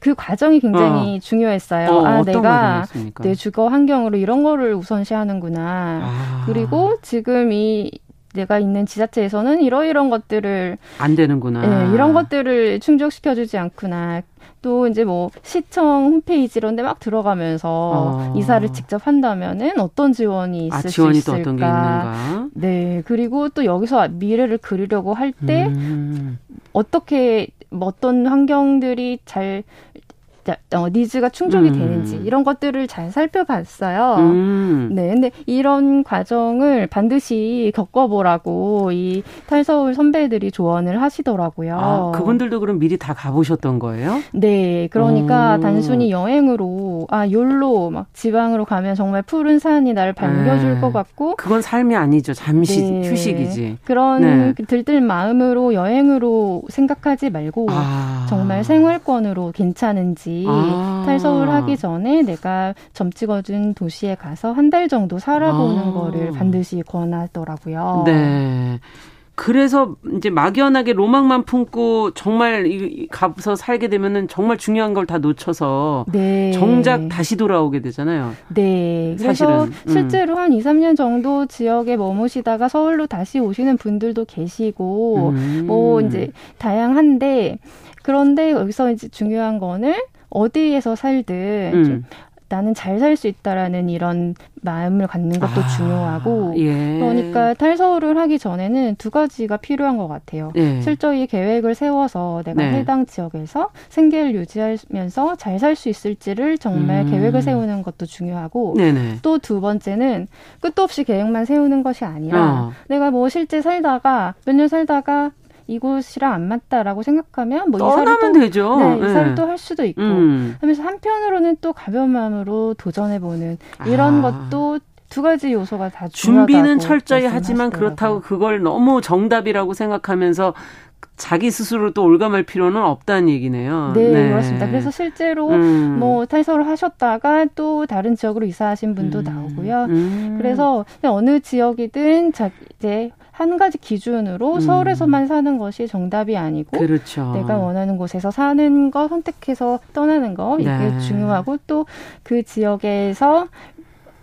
그 과정이 굉장히 어. 중요했어요. 어, 아 내가? 내 주거 환경으로 이런 거를 우선시하는구나. 아. 그리고 지금 이 내가 있는 지자체에서는 이러이런 것들을 안 되는구나. 네, 이런 것들을 충족시켜 주지 않구나. 또 이제 뭐 시청 홈페이지 이런 데 막 들어가면서 어. 이사를 직접 한다면은 어떤 지원이 있을 아, 지원이 수 있을까? 또 어떤 게 있는가? 네, 그리고 또 여기서 미래를 그리려고 할때 음. 어떻게 뭐 어떤 환경들이 잘 어, 니즈가 충족이 음. 되는지 이런 것들을 잘 살펴봤어요. 음. 네, 근데 이런 과정을 반드시 겪어보라고 이 탈서울 선배들이 조언을 하시더라고요. 아, 그분들도 그럼 미리 다 가보셨던 거예요? 네, 그러니까 음. 단순히 여행으로 아 욜로 막 지방으로 가면 정말 푸른 산이 나를 반겨줄 네. 것 같고 그건 삶이 아니죠. 잠시 네. 휴식이지. 그런 네. 들들 마음으로 여행으로 생각하지 말고 아. 정말 생활권으로 괜찮은지 아. 탈서울 하기 전에 내가 점 찍어준 도시에 가서 한 달 정도 살아보는 아. 거를 반드시 권하더라고요. 네. 그래서 이제 막연하게 로망만 품고 정말 이 가서 살게 되면은 정말 중요한 걸 다 놓쳐서 네. 정작 다시 돌아오게 되잖아요. 네. 그래서 사실은. 음. 실제로 한 2, 3년 정도 지역에 머무시다가 서울로 다시 오시는 분들도 계시고 음. 뭐 이제 다양한데 그런데 여기서 이제 중요한 거는 어디에서 살든 음. 나는 잘 살 수 있다라는 이런 마음을 갖는 것도 아, 중요하고 예. 그러니까 탈서울을 하기 전에는 두 가지가 필요한 것 같아요. 예. 철저히 계획을 세워서 내가 네. 해당 지역에서 생계를 유지하면서 잘 살 수 있을지를 정말 음. 계획을 세우는 것도 중요하고 또 두 번째는 끝도 없이 계획만 세우는 것이 아니라 어. 내가 뭐 실제 살다가 몇 년 살다가 이곳이랑 안 맞다라고 생각하면 뭐 이사를 또 되죠. 네, 이사를 네. 또할 수도 있고. 음. 하면서 한편으로는 또 가벼운 마음으로 도전해 보는 이런 아. 것도 두 가지 요소가 다 준비는 철저히 하지만 그렇다고 그걸 너무 정답이라고 생각하면서 자기 스스로 또 올감할 필요는 없다는 얘기네요. 네, 네. 그렇습니다. 그래서 실제로 음. 뭐 탈서를 하셨다가 또 다른 지역으로 이사하신 분도 음. 나오고요. 음. 그래서 어느 지역이든 자 이제 한 가지 기준으로 음. 서울에서만 사는 것이 정답이 아니고 그렇죠. 내가 원하는 곳에서 사는 거 선택해서 떠나는 거 이게 네. 중요하고 또 그 지역에서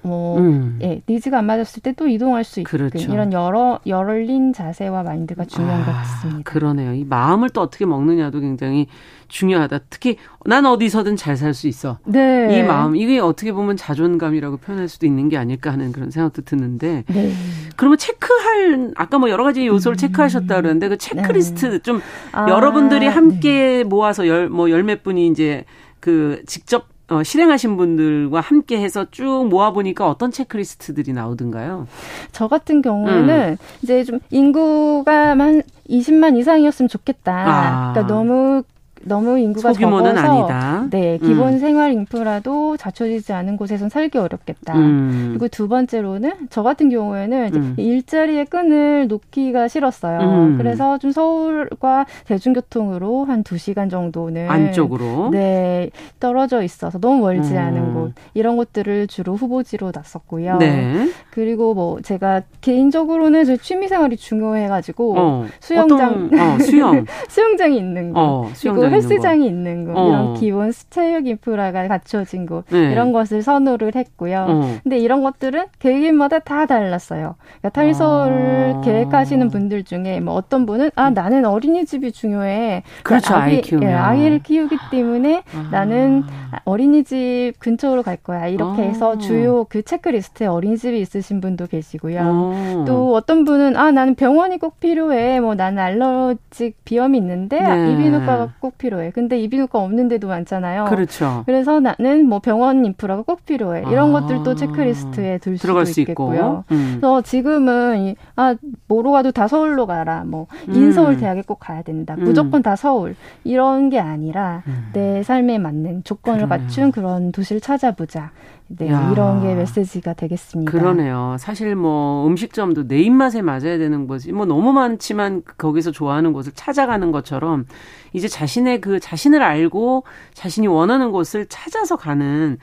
뭐 음. 예, 니즈가 안 맞았을 때 또 이동할 수 있고 그렇죠. 이런 여러 열린 자세와 마인드가 중요한 아, 것 같습니다. 그러네요. 이 마음을 또 어떻게 먹느냐도 굉장히 중요하다. 특히 난 어디서든 잘 살 수 있어. 네. 이 마음 이게 어떻게 보면 자존감이라고 표현할 수도 있는 게 아닐까 하는 그런 생각도 드는데. 네. 그러면 체크할 아까 뭐 여러 가지 요소를 음. 체크하셨다 그러는데 그 체크리스트 네. 좀 아, 여러분들이 함께 네. 모아서 열 뭐 열 몇 분이 이제 그 직접 어, 실행하신 분들과 함께 해서 쭉 모아보니까 어떤 체크리스트들이 나오던가요? 저 같은 경우에는 음. 이제 좀 인구가 한 20만 이상이었으면 좋겠다. 아. 그러니까 너무 너무 인구가 소규모는 적어서 아니다. 네 음. 기본 음. 생활 인프라도 갖춰지지 않은 곳에선 살기 어렵겠다. 음. 그리고 두 번째로는 저 같은 경우에는 음. 일자리의 끈을 놓기가 싫었어요. 음. 그래서 좀 서울과 대중교통으로 한 두 시간 정도는 안쪽으로 네 떨어져 있어서 너무 멀지 음. 않은 곳 이런 곳들을 주로 후보지로 놨었고요. 네. 그리고 뭐 제가 개인적으로는 제 취미 생활이 중요해가지고 어. 수영장 어떤, 어, 수영 수영장이 있는 곳 어, 그리고 헬스장이 있는 곳 어. 이런 기본 체육 인프라가 갖춰진 곳 네. 이런 것을 선호를 했고요. 어. 근데 이런 것들은 개개인마다 다 달랐어요. 그러니까 탈서를 아. 계획하시는 분들 중에 뭐 어떤 분은 아 나는 어린이집이 중요해. 그러니까 그렇죠. 아이, 키우면. 예, 아이를 키우기 때문에 아. 나는 어린이집 근처로 갈 거야. 이렇게 아. 해서 주요 그 체크리스트에 어린이집이 있으신 분도 계시고요. 아. 또 어떤 분은 아 나는 병원이 꼭 필요해. 뭐 나는 알러지 비염이 있는데 네. 이비인후과가 꼭 필요해. 근데 이비인후과 없는 데도 많잖아요. 그렇죠. 그래서 나는 뭐 병원 인프라가 꼭 필요해. 이런 아. 것들도 체크리스트에 들 수도 수 있겠고요. 음. 그래서 지금은 아 뭐로 가도 다 서울로 가라. 뭐 음. 인서울 대학에 꼭 가야 된다. 음. 무조건 다 서울. 이런 게 아니라 음. 내 삶에 맞는 조건을 그러네요. 갖춘 그런 도시를 찾아보자. 네, 야. 이런 게 메시지가 되겠습니다. 그러네요. 사실 뭐 음식점도 내 입맛에 맞아야 되는 거지. 뭐 너무 많지만 거기서 좋아하는 곳을 찾아가는 것처럼 이제 자신의 그 자신을 알고 자신이 원하는 곳을 찾아서 가는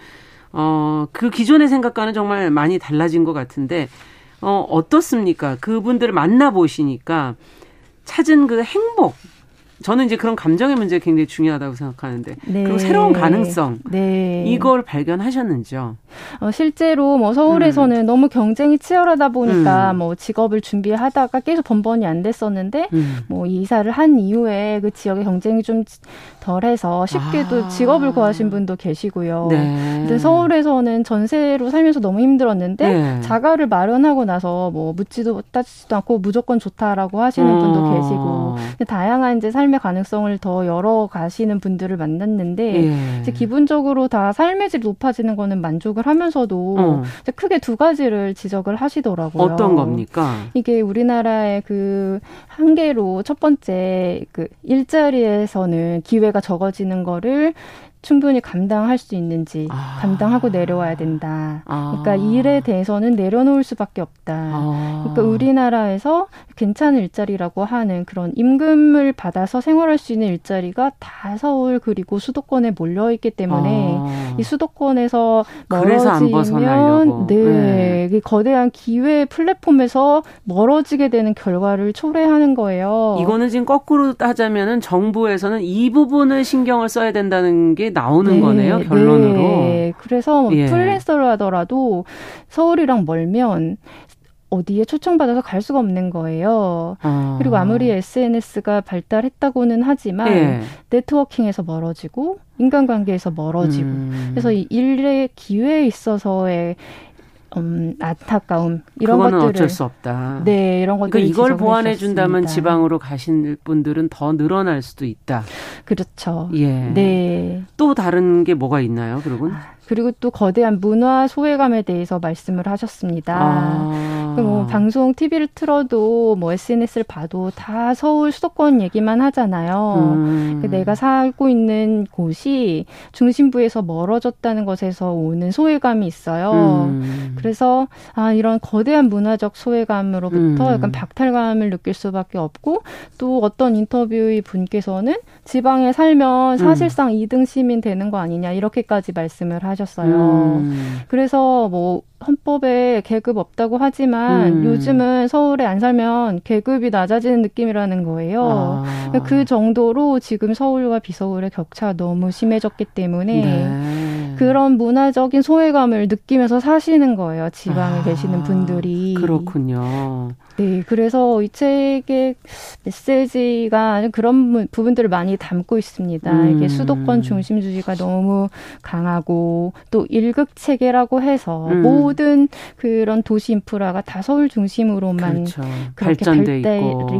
어, 그 기존의 생각과는 정말 많이 달라진 것 같은데 어, 어떻습니까? 그분들을 만나보시니까 찾은 그 행복, 저는 이제 그런 감정의 문제 가 굉장히 중요하다고 생각하는데 네. 그리고 새로운 가능성 네. 이걸 발견하셨는지요? 어, 실제로 뭐 서울에서는 음. 너무 경쟁이 치열하다 보니까 음. 뭐 직업을 준비하다가 계속 번번이 안 됐었는데 음. 뭐 이사를 한 이후에 그 지역의 경쟁이 좀 덜해서 쉽게도 아. 직업을 구하신 분도 계시고요. 네. 근데 서울에서는 전세로 살면서 너무 힘들었는데 네. 자가를 마련하고 나서 뭐 묻지도 따지지도 않고 무조건 좋다라고 하시는 분도 어. 계시고 다양한 이제 삶의 가능성을 더 열어 가시는 분들을 만났는데 예. 이제 기본적으로 다 삶의 질 높아지는 거는 만족을 하면서도 어. 크게 두 가지를 지적을 하시더라고요. 어떤 겁니까? 이게 우리나라의 그 한계로 첫 번째 그 일자리에서는 기회가 적어지는 거를 충분히 감당할 수 있는지 아. 감당하고 내려와야 된다. 아. 그러니까 일에 대해서는 내려놓을 수밖에 없다. 아. 그러니까 우리나라에서 괜찮은 일자리라고 하는 그런 임금을 받아서 생활할 수 있는 일자리가 다 서울 그리고 수도권에 몰려 있기 때문에 아. 이 수도권에서 멀어지면 네, 네. 거대한 기회 플랫폼에서 멀어지게 되는 결과를 초래하는 거예요. 이거는 지금 거꾸로 하자면은 정부에서는 이 부분을 신경을 써야 된다는 게 나오는 네, 거네요, 결론으로. 네. 그래서 뭐 예. 프리랜서를 하더라도 서울이랑 멀면 어디에 초청받아서 갈 수가 없는 거예요. 아. 그리고 아무리 SNS가 발달했다고는 하지만 예. 네트워킹에서 멀어지고 인간관계에서 멀어지고 음. 그래서 이 일의 기회에 있어서의 음, 안타까움 이런 것들을 어쩔 수 없다. 네, 이런 것들 그러니까 이걸 보완해 준다면 지방으로 가신 분들은 더 늘어날 수도 있다. 그렇죠. 예. 네. 또 다른 게 뭐가 있나요, 그러군? 아, 그리고 또 거대한 문화 소외감에 대해서 말씀을 하셨습니다. 아. 뭐 방송 TV를 틀어도 뭐 SNS를 봐도 다 서울 수도권 얘기만 하잖아요. 음. 내가 살고 있는 곳이 중심부에서 멀어졌다는 것에서 오는 소외감이 있어요. 음. 그래서 아 이런 거대한 문화적 소외감으로부터 음. 약간 박탈감을 느낄 수밖에 없고 또 어떤 인터뷰의 분께서는 지방에 살면 음. 사실상 음. 2등 시민 되는 거 아니냐 이렇게까지 말씀을 하셨 어요. 음. 그래서 뭐 헌법에 계급 없다고 하지만 음. 요즘은 서울에 안 살면 계급이 낮아지는 느낌이라는 거예요. 아. 그 정도로 지금 서울과 비서울의 격차가 너무 심해졌기 때문에 네. 그런 문화적인 소외감을 느끼면서 사시는 거예요. 지방에 아. 계시는 분들이. 그렇군요. 네, 그래서 이 책의 메시지가 그런 부분들을 많이 담고 있습니다. 음. 이게 수도권 중심 주의가 너무 강하고 또 일극 체계라고 해서 음. 모든 그런 도시 인프라가 다 서울 중심으로만 그렇죠. 그렇게 발달이.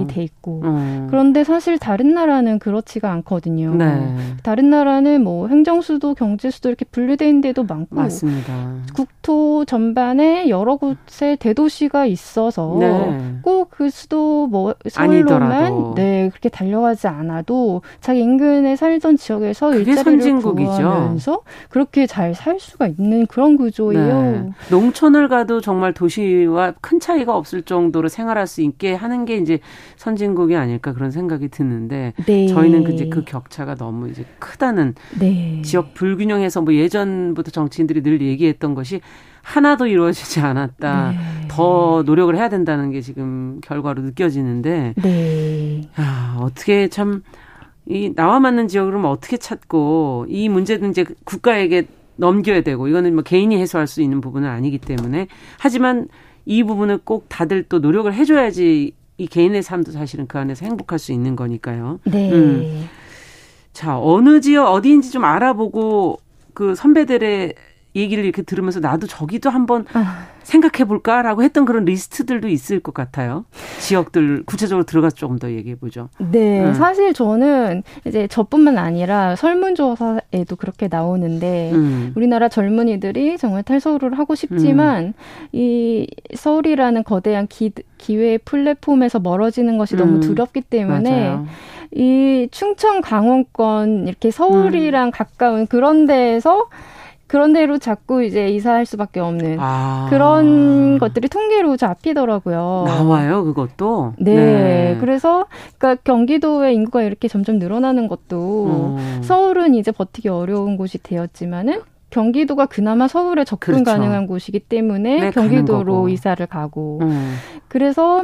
돼 있고. 음. 그런데 사실 다른 나라는 그렇지가 않거든요. 네. 다른 나라는 뭐 행정 수도 경제 수도 이렇게 분류돼 있는 데도 많고 맞습니다. 국토 전반에 여러 곳에 대도시가 있어서 네. 꼭그 수도 뭐 서울로만 네 그렇게 달려가지 않아도 자기 인근에 살던 지역에서 일자리를 구하면서 그렇게 잘 살 수가 있는 그런 구조예요. 네. 농촌을 가도 정말 도시와 큰 차이가 없을 정도로 생활할 수 있게 하는 게 이제 선진국이 아닐까 그런 생각이 드는데 네. 저희는 이제 그 격차가 너무 이제 크다는 네. 지역 불균형에서 뭐 예전부터 정치인들이 늘 얘기했던 것이 하나도 이루어지지 않았다. 네. 더 노력을 해야 된다는 게 지금 결과로 느껴지는데, 네. 아, 어떻게 참, 이 나와 맞는 지역을 뭐 어떻게 찾고 이 문제는 이제 국가에게 넘겨야 되고 이거는 뭐 개인이 해소할 수 있는 부분은 아니기 때문에 하지만 이 부분을 꼭 다들 또 노력을 해줘야지 이 개인의 삶도 사실은 그 안에서 행복할 수 있는 거니까요. 네. 음. 자 어느 지역 어디인지 좀 알아보고 그 선배들의 얘기를 이렇게 들으면서 나도 저기도 한번 아. 생각해 볼까라고 했던 그런 리스트들도 있을 것 같아요. 지역들 구체적으로 들어가서 조금 더 얘기해 보죠. 네, 음. 사실 저는 이제 저뿐만 아니라 설문조사에도 그렇게 나오는데 음. 우리나라 젊은이들이 정말 탈서울을 하고 싶지만 음. 이 서울이라는 거대한 기, 기회 플랫폼에서 멀어지는 것이 너무 음. 두렵기 때문에 맞아요. 이 충청 강원권 이렇게 서울이랑 음. 가까운 그런 데에서 그런 데로 자꾸 이제 이사할 수밖에 없는 아. 그런 것들이 통계로 잡히더라고요. 나와요, 그것도? 네. 네. 그래서 그러니까 경기도의 인구가 이렇게 점점 늘어나는 것도 음. 서울은 이제 버티기 어려운 곳이 되었지만은 경기도가 그나마 서울에 접근 그렇죠. 가능한 곳이기 때문에 네, 경기도로 이사를 가고 음. 그래서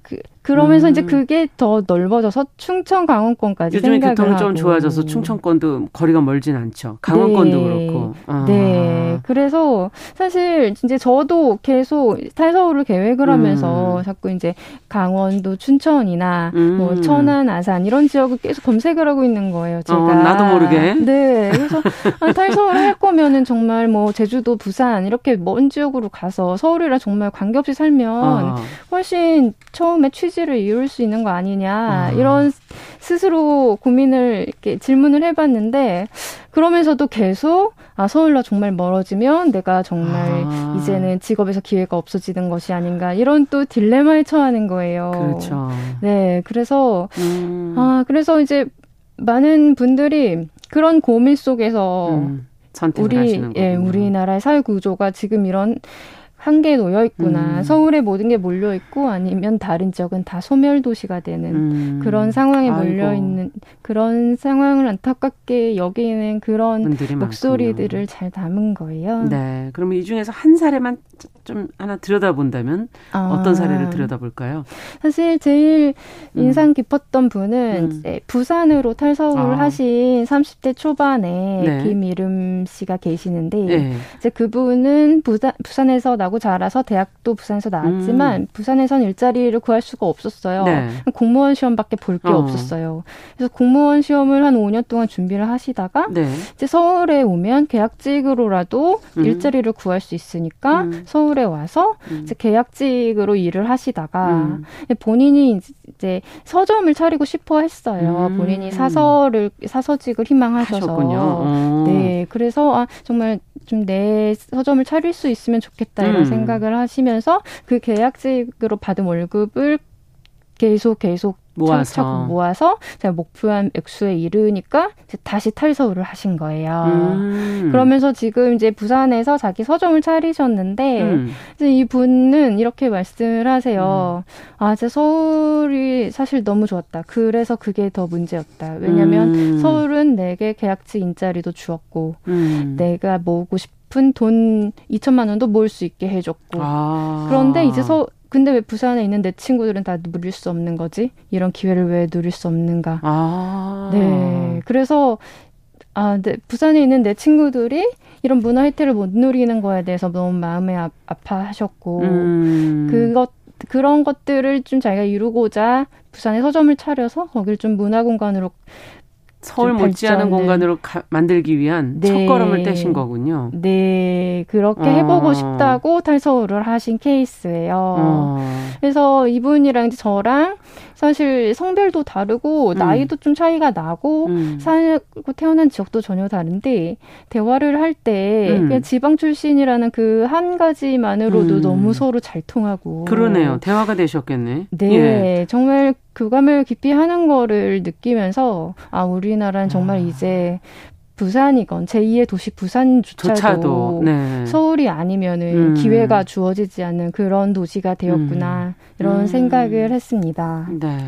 그, 그러면서 음. 이제 그게 더 넓어져서 충청 강원권까지 요즘에 교통이 좀 좋아져서 충청권도 거리가 멀진 않죠. 강원권도 네. 그렇고. 아. 네. 그래서 사실 이제 저도 계속 탈서울을 계획을 하면서 음. 자꾸 이제 강원도 춘천이나 음. 뭐 천안 아산 이런 지역을 계속 검색을 하고 있는 거예요. 제가 어, 나도 모르게. 네. 그래서 아, 탈서울 할 거면은 정말 뭐 제주도, 부산 이렇게 먼 지역으로 가서 서울이랑 정말 관계없이 살면 어. 훨씬 처음에 취지 취지를 이룰 수 있는 거 아니냐 아. 이런 스스로 고민을 이렇게 질문을 해봤는데 그러면서도 계속 아 서울로 정말 멀어지면 내가 정말 아. 이제는 직업에서 기회가 없어지는 것이 아닌가 이런 또 딜레마에 처하는 거예요. 그렇죠. 네, 그래서 음. 아 그래서 이제 많은 분들이 그런 고민 속에서 음. 우리 예 우리나라의 사회 구조가 지금 이런 한계에 놓여 있구나. 음. 서울에 모든 게 몰려 있고 아니면 다른 지역은 다 소멸 도시가 되는 음. 그런 상황에 몰려 있는 그런 상황을 안타깝게 여기는 그런 목소리들을 많군요. 잘 담은 거예요. 네. 그러면 이 중에서 한 사례만 좀 하나 들여다본다면 아. 어떤 사례를 들여다볼까요? 사실 제일 음. 인상 깊었던 분은 음. 이제 부산으로 탈서울을 아. 하신 30대 초반에 네. 김이름 씨가 계시는데 네. 이제 그분은 부산 부산에서 나고 자라서 대학도 부산에서 나왔지만 음. 부산에선 일자리를 구할 수가 없었어요. 네. 공무원 시험밖에 볼게 어. 없었어요. 그래서 공무원 시험을 한 5년 동안 준비를 하시다가 네. 이제 서울에 오면 계약직으로라도 음. 일자리를 구할 수 있으니까 음. 서울 서울에 와서 음. 이제 계약직으로 일을 하시다가 음. 본인이 이제 서점을 차리고 싶어 했어요. 음. 본인이 사서를 사서직을 희망하셨어 어. 네, 그래서 아, 정말 좀 내 서점을 차릴 수 있으면 좋겠다 이런 음. 생각을 하시면서 그 계약직으로 받은 월급을 계속 계속 모아서 모아서 제가 목표한 액수에 이르니까 다시 탈서울을 하신 거예요. 음. 그러면서 지금 이제 부산에서 자기 서점을 차리셨는데 음. 이제 이 분은 이렇게 말씀을 하세요. 음. 아, 제 서울이 사실 너무 좋았다. 그래서 그게 더 문제였다. 왜냐면 음. 서울은 내게 계약직 인자리도 주었고 음. 내가 모으고 싶은 돈 2천만 원도 모을 수 있게 해줬고 아. 그런데 이제 서 근데 왜 부산에 있는 내 친구들은 다 누릴 수 없는 거지? 이런 기회를 왜 누릴 수 없는가? 아. 네. 그래서 아, 네. 부산에 있는 내 친구들이 이런 문화 혜택을 못 누리는 거에 대해서 너무 마음에 아, 아파하셨고 음. 그것 그런 것들을 좀 자기가 이루고자 부산에 서점을 차려서 거기를 좀 문화 공간으로 서울 못지않은 공간으로 가, 만들기 위한 네. 첫걸음을 떼신 거군요. 네, 그렇게 어. 해보고 싶다고 탈서울을 하신 케이스예요. 어. 그래서 이분이랑 저랑 사실 성별도 다르고 음. 나이도 좀 차이가 나고 음. 살고 태어난 지역도 전혀 다른데 대화를 할때 음. 그냥 지방 출신이라는 그 한 가지만으로도 음. 너무 서로 잘 통하고 그러네요. 대화가 되셨겠네. 네, 예. 정말 교감을 깊이 하는 거를 느끼면서 아 우리나라는 정말 아. 이제 부산이건 제2의 도시 부산조차도 조차도, 네. 서울이 아니면은 음. 기회가 주어지지 않는 그런 도시가 되었구나 음. 이런 음. 생각을 했습니다. 네.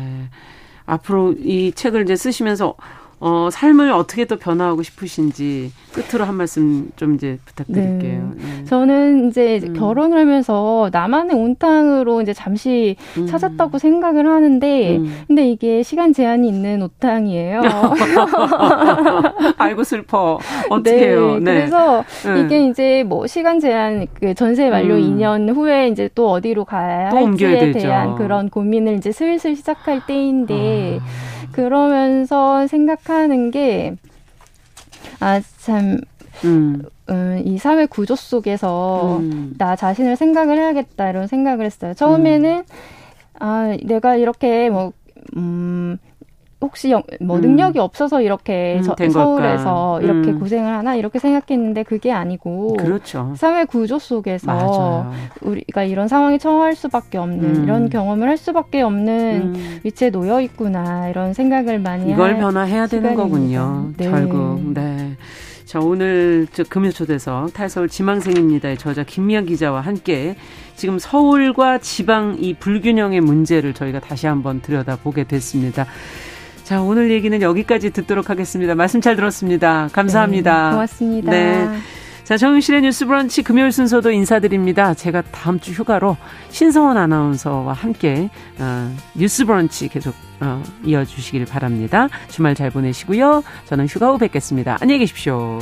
앞으로 이 책을 이제 쓰시면서 어, 삶을 어떻게 또 변화하고 싶으신지 끝으로 한 말씀 좀 이제 부탁드릴게요. 네. 네. 저는 이제 음. 결혼을 하면서 나만의 온탕으로 이제 잠시 음. 찾았다고 생각을 하는데, 음. 근데 이게 시간 제한이 있는 옷탕이에요. 알고 슬퍼. 어떻게요? 네. 네. 그래서 네. 이게 이제 뭐 시간 제한, 그 전세 만료 음. 2년 후에 이제 또 어디로 가야 할지에 대한 그런 고민을 이제 슬슬 시작할 때인데, 아. 그러면서 생각하는 게, 아, 참, 음. 음, 이 사회 구조 속에서 음. 나 자신을 생각을 해야겠다, 이런 생각을 했어요. 처음에는, 음. 아, 내가 이렇게 뭐, 음, 혹시 영, 뭐 음. 능력이 없어서 이렇게 음, 저, 서울에서 이렇게 음. 고생을 하나 이렇게 생각했는데 그게 아니고 그렇죠. 사회 구조 속에서 맞아요. 우리가 이런 상황에 처할 수밖에 없는 음. 이런 경험을 할 수밖에 없는 음. 위치에 놓여 있구나 이런 생각을 많이 이걸 변화해야 되는 거군요. 네. 결국 네. 자, 오늘 저 금요초대석 탈서울 지망생입니다의 저자 김미영 기자와 함께 지금 서울과 지방 이 불균형의 문제를 저희가 다시 한번 들여다보게 됐습니다. 자, 오늘 얘기는 여기까지 듣도록 하겠습니다. 말씀 잘 들었습니다. 감사합니다. 네, 고맙습니다. 네. 자, 정윤실의 뉴스 브런치 금요일 순서도 인사드립니다. 제가 다음 주 휴가로 신성원 아나운서와 함께 어, 뉴스 브런치 계속 어, 이어주시길 바랍니다. 주말 잘 보내시고요. 저는 휴가 후 뵙겠습니다. 안녕히 계십시오.